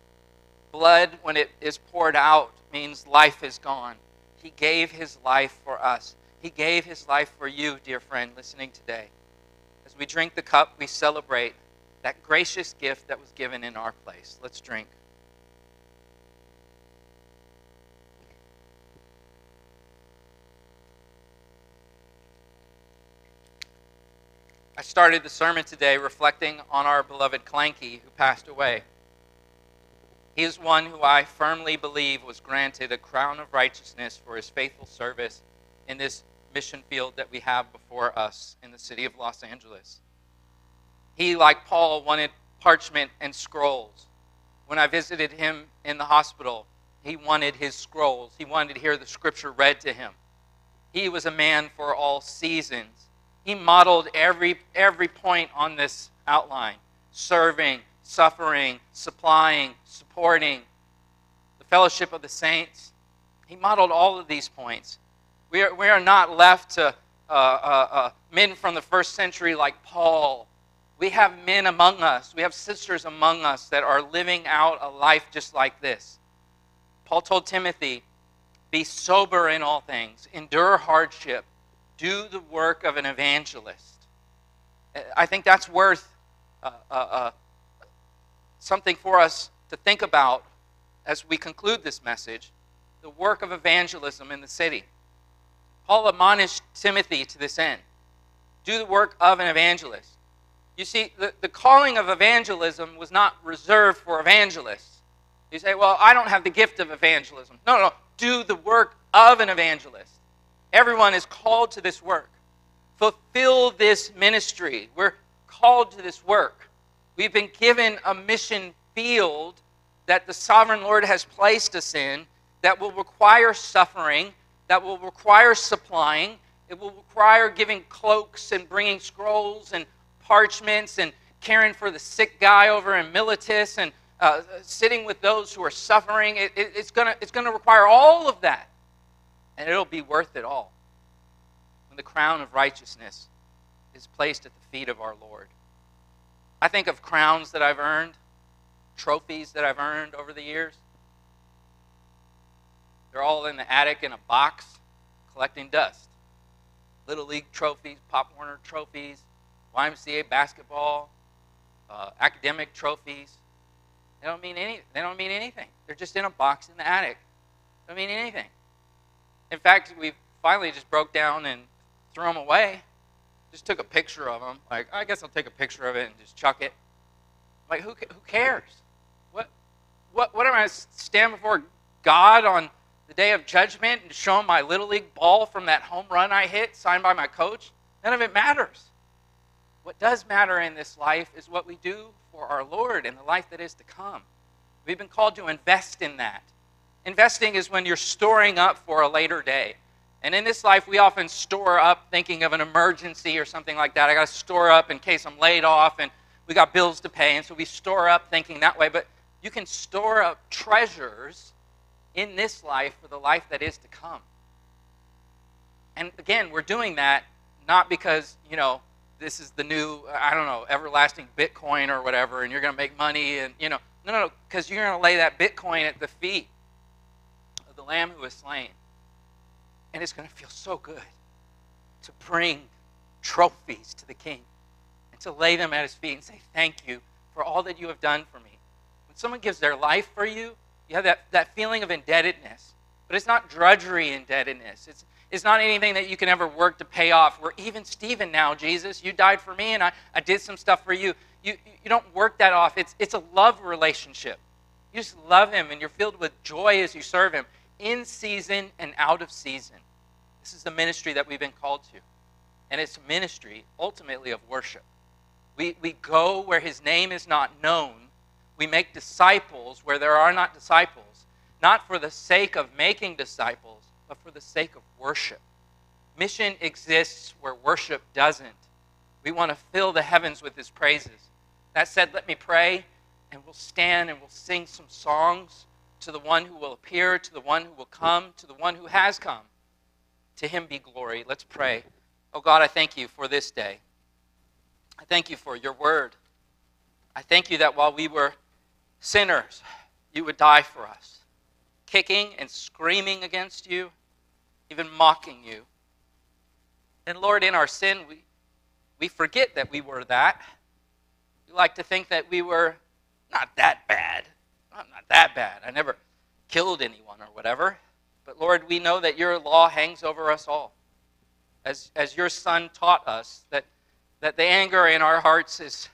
Blood, when it is poured out, means life is gone. He gave his life for us. He gave his life for you, dear friend, listening today. As we drink the cup, we celebrate that gracious gift that was given in our place. Let's drink. I started the sermon today reflecting on our beloved Clanky who passed away. He is one who I firmly believe was granted a crown of righteousness for his faithful service in this mission field that we have before us in the city of Los Angeles. He, like Paul, wanted parchment and scrolls. When I visited him in the hospital, he wanted his scrolls. He wanted to hear the scripture read to him. He was a man for all seasons he modeled every, every point on this outline serving, suffering, supplying, supporting, the fellowship of the saints. He modeled all of these points. We are, we are not left to uh, uh, uh, men from the first century like Paul. We have men among us, we have sisters among us that are living out a life just like this. Paul told Timothy, Be sober in all things, endure hardship, do the work of an evangelist. I think that's worth uh, uh, uh, something for us to think about as we conclude this message the work of evangelism in the city. Paul admonished Timothy to this end do the work of an evangelist. You see, the, the calling of evangelism was not reserved for evangelists. You say, well, I don't have the gift of evangelism. No, no, do the work of an evangelist. Everyone is called to this work. Fulfill this ministry. We're called to this work. We've been given a mission field that the sovereign Lord has placed us in that will require suffering, that will require supplying, it will require giving cloaks and bringing scrolls and parchments and caring for the sick guy over in Miletus and uh, sitting with those who are suffering. It, it, it's going it's to require all of that. And it'll be worth it all when the crown of righteousness is placed at the feet of our Lord. I think of crowns that I've earned, trophies that I've earned over the years. They're all in the attic in a box collecting dust. Little League trophies, Pop Warner trophies, YMCA basketball, uh, academic trophies. They don't mean any. They don't mean anything. They're just in a box in the attic. They don't mean anything. In fact, we finally just broke down and threw them away. Just took a picture of them. Like, I guess I'll take a picture of it and just chuck it. Like, who, who cares? What, what, what am I stand before God on the day of judgment and show him my little league ball from that home run I hit, signed by my coach? None of it matters. What does matter in this life is what we do for our Lord in the life that is to come. We've been called to invest in that. Investing is when you're storing up for a later day. And in this life, we often store up thinking of an emergency or something like that. I got to store up in case I'm laid off and we got bills to pay. And so we store up thinking that way. But you can store up treasures in this life for the life that is to come. And again, we're doing that not because, you know, this is the new, I don't know, everlasting Bitcoin or whatever, and you're going to make money, and, you know, no, no, no, because you're going to lay that Bitcoin at the feet the Lamb who was slain. And it's going to feel so good to bring trophies to the King and to lay them at his feet and say, Thank you for all that you have done for me. When someone gives their life for you, you have that, that feeling of indebtedness. But it's not drudgery indebtedness. It's, it's not anything that you can ever work to pay off. We're even Stephen now, Jesus. You died for me and I, I did some stuff for you. You, you don't work that off. It's, it's a love relationship. You just love him and you're filled with joy as you serve him in season and out of season. This is the ministry that we've been called to. And it's a ministry ultimately of worship. We, we go where his name is not known. We make disciples where there are not disciples, not for the sake of making disciples but for the sake of worship. Mission exists where worship doesn't. We want to fill the heavens with his praises. That said, let me pray, and we'll stand and we'll sing some songs to the one who will appear, to the one who will come, to the one who has come. To him be glory. Let's pray. Oh God, I thank you for this day. I thank you for your word. I thank you that while we were sinners, you would die for us, kicking and screaming against you, even mocking you. And Lord, in our sin, we, we forget that we were that. We like to think that we were not that bad. I'm not that bad. I never killed anyone or whatever. But Lord, we know that your law hangs over us all. As, as your son taught us, that, that the anger in our hearts is,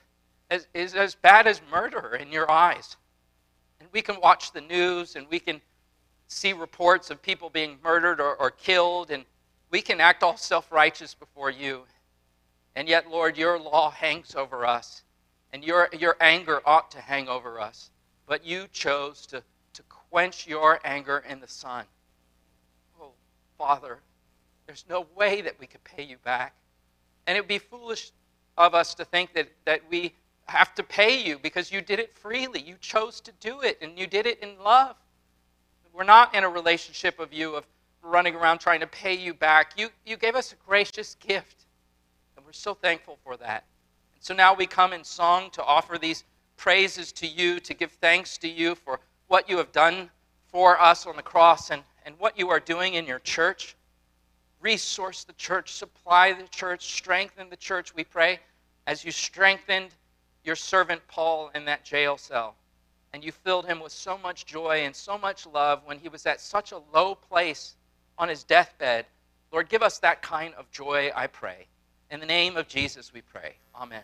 is, is as bad as murder in your eyes. And we can watch the news and we can see reports of people being murdered or, or killed, and we can act all self righteous before you. And yet, Lord, your law hangs over us, and your, your anger ought to hang over us. But you chose to, to quench your anger in the son. Oh, Father, there's no way that we could pay you back. And it would be foolish of us to think that, that we have to pay you because you did it freely. You chose to do it, and you did it in love. We're not in a relationship of you of running around trying to pay you back. You, you gave us a gracious gift, and we're so thankful for that. And so now we come in song to offer these praises to you, to give thanks to you for what you have done for us on the cross and, and what you are doing in your church. Resource the church, supply the church, strengthen the church, we pray, as you strengthened your servant Paul in that jail cell and you filled him with so much joy and so much love when he was at such a low place on his deathbed. Lord, give us that kind of joy, I pray. In the name of Jesus, we pray. Amen.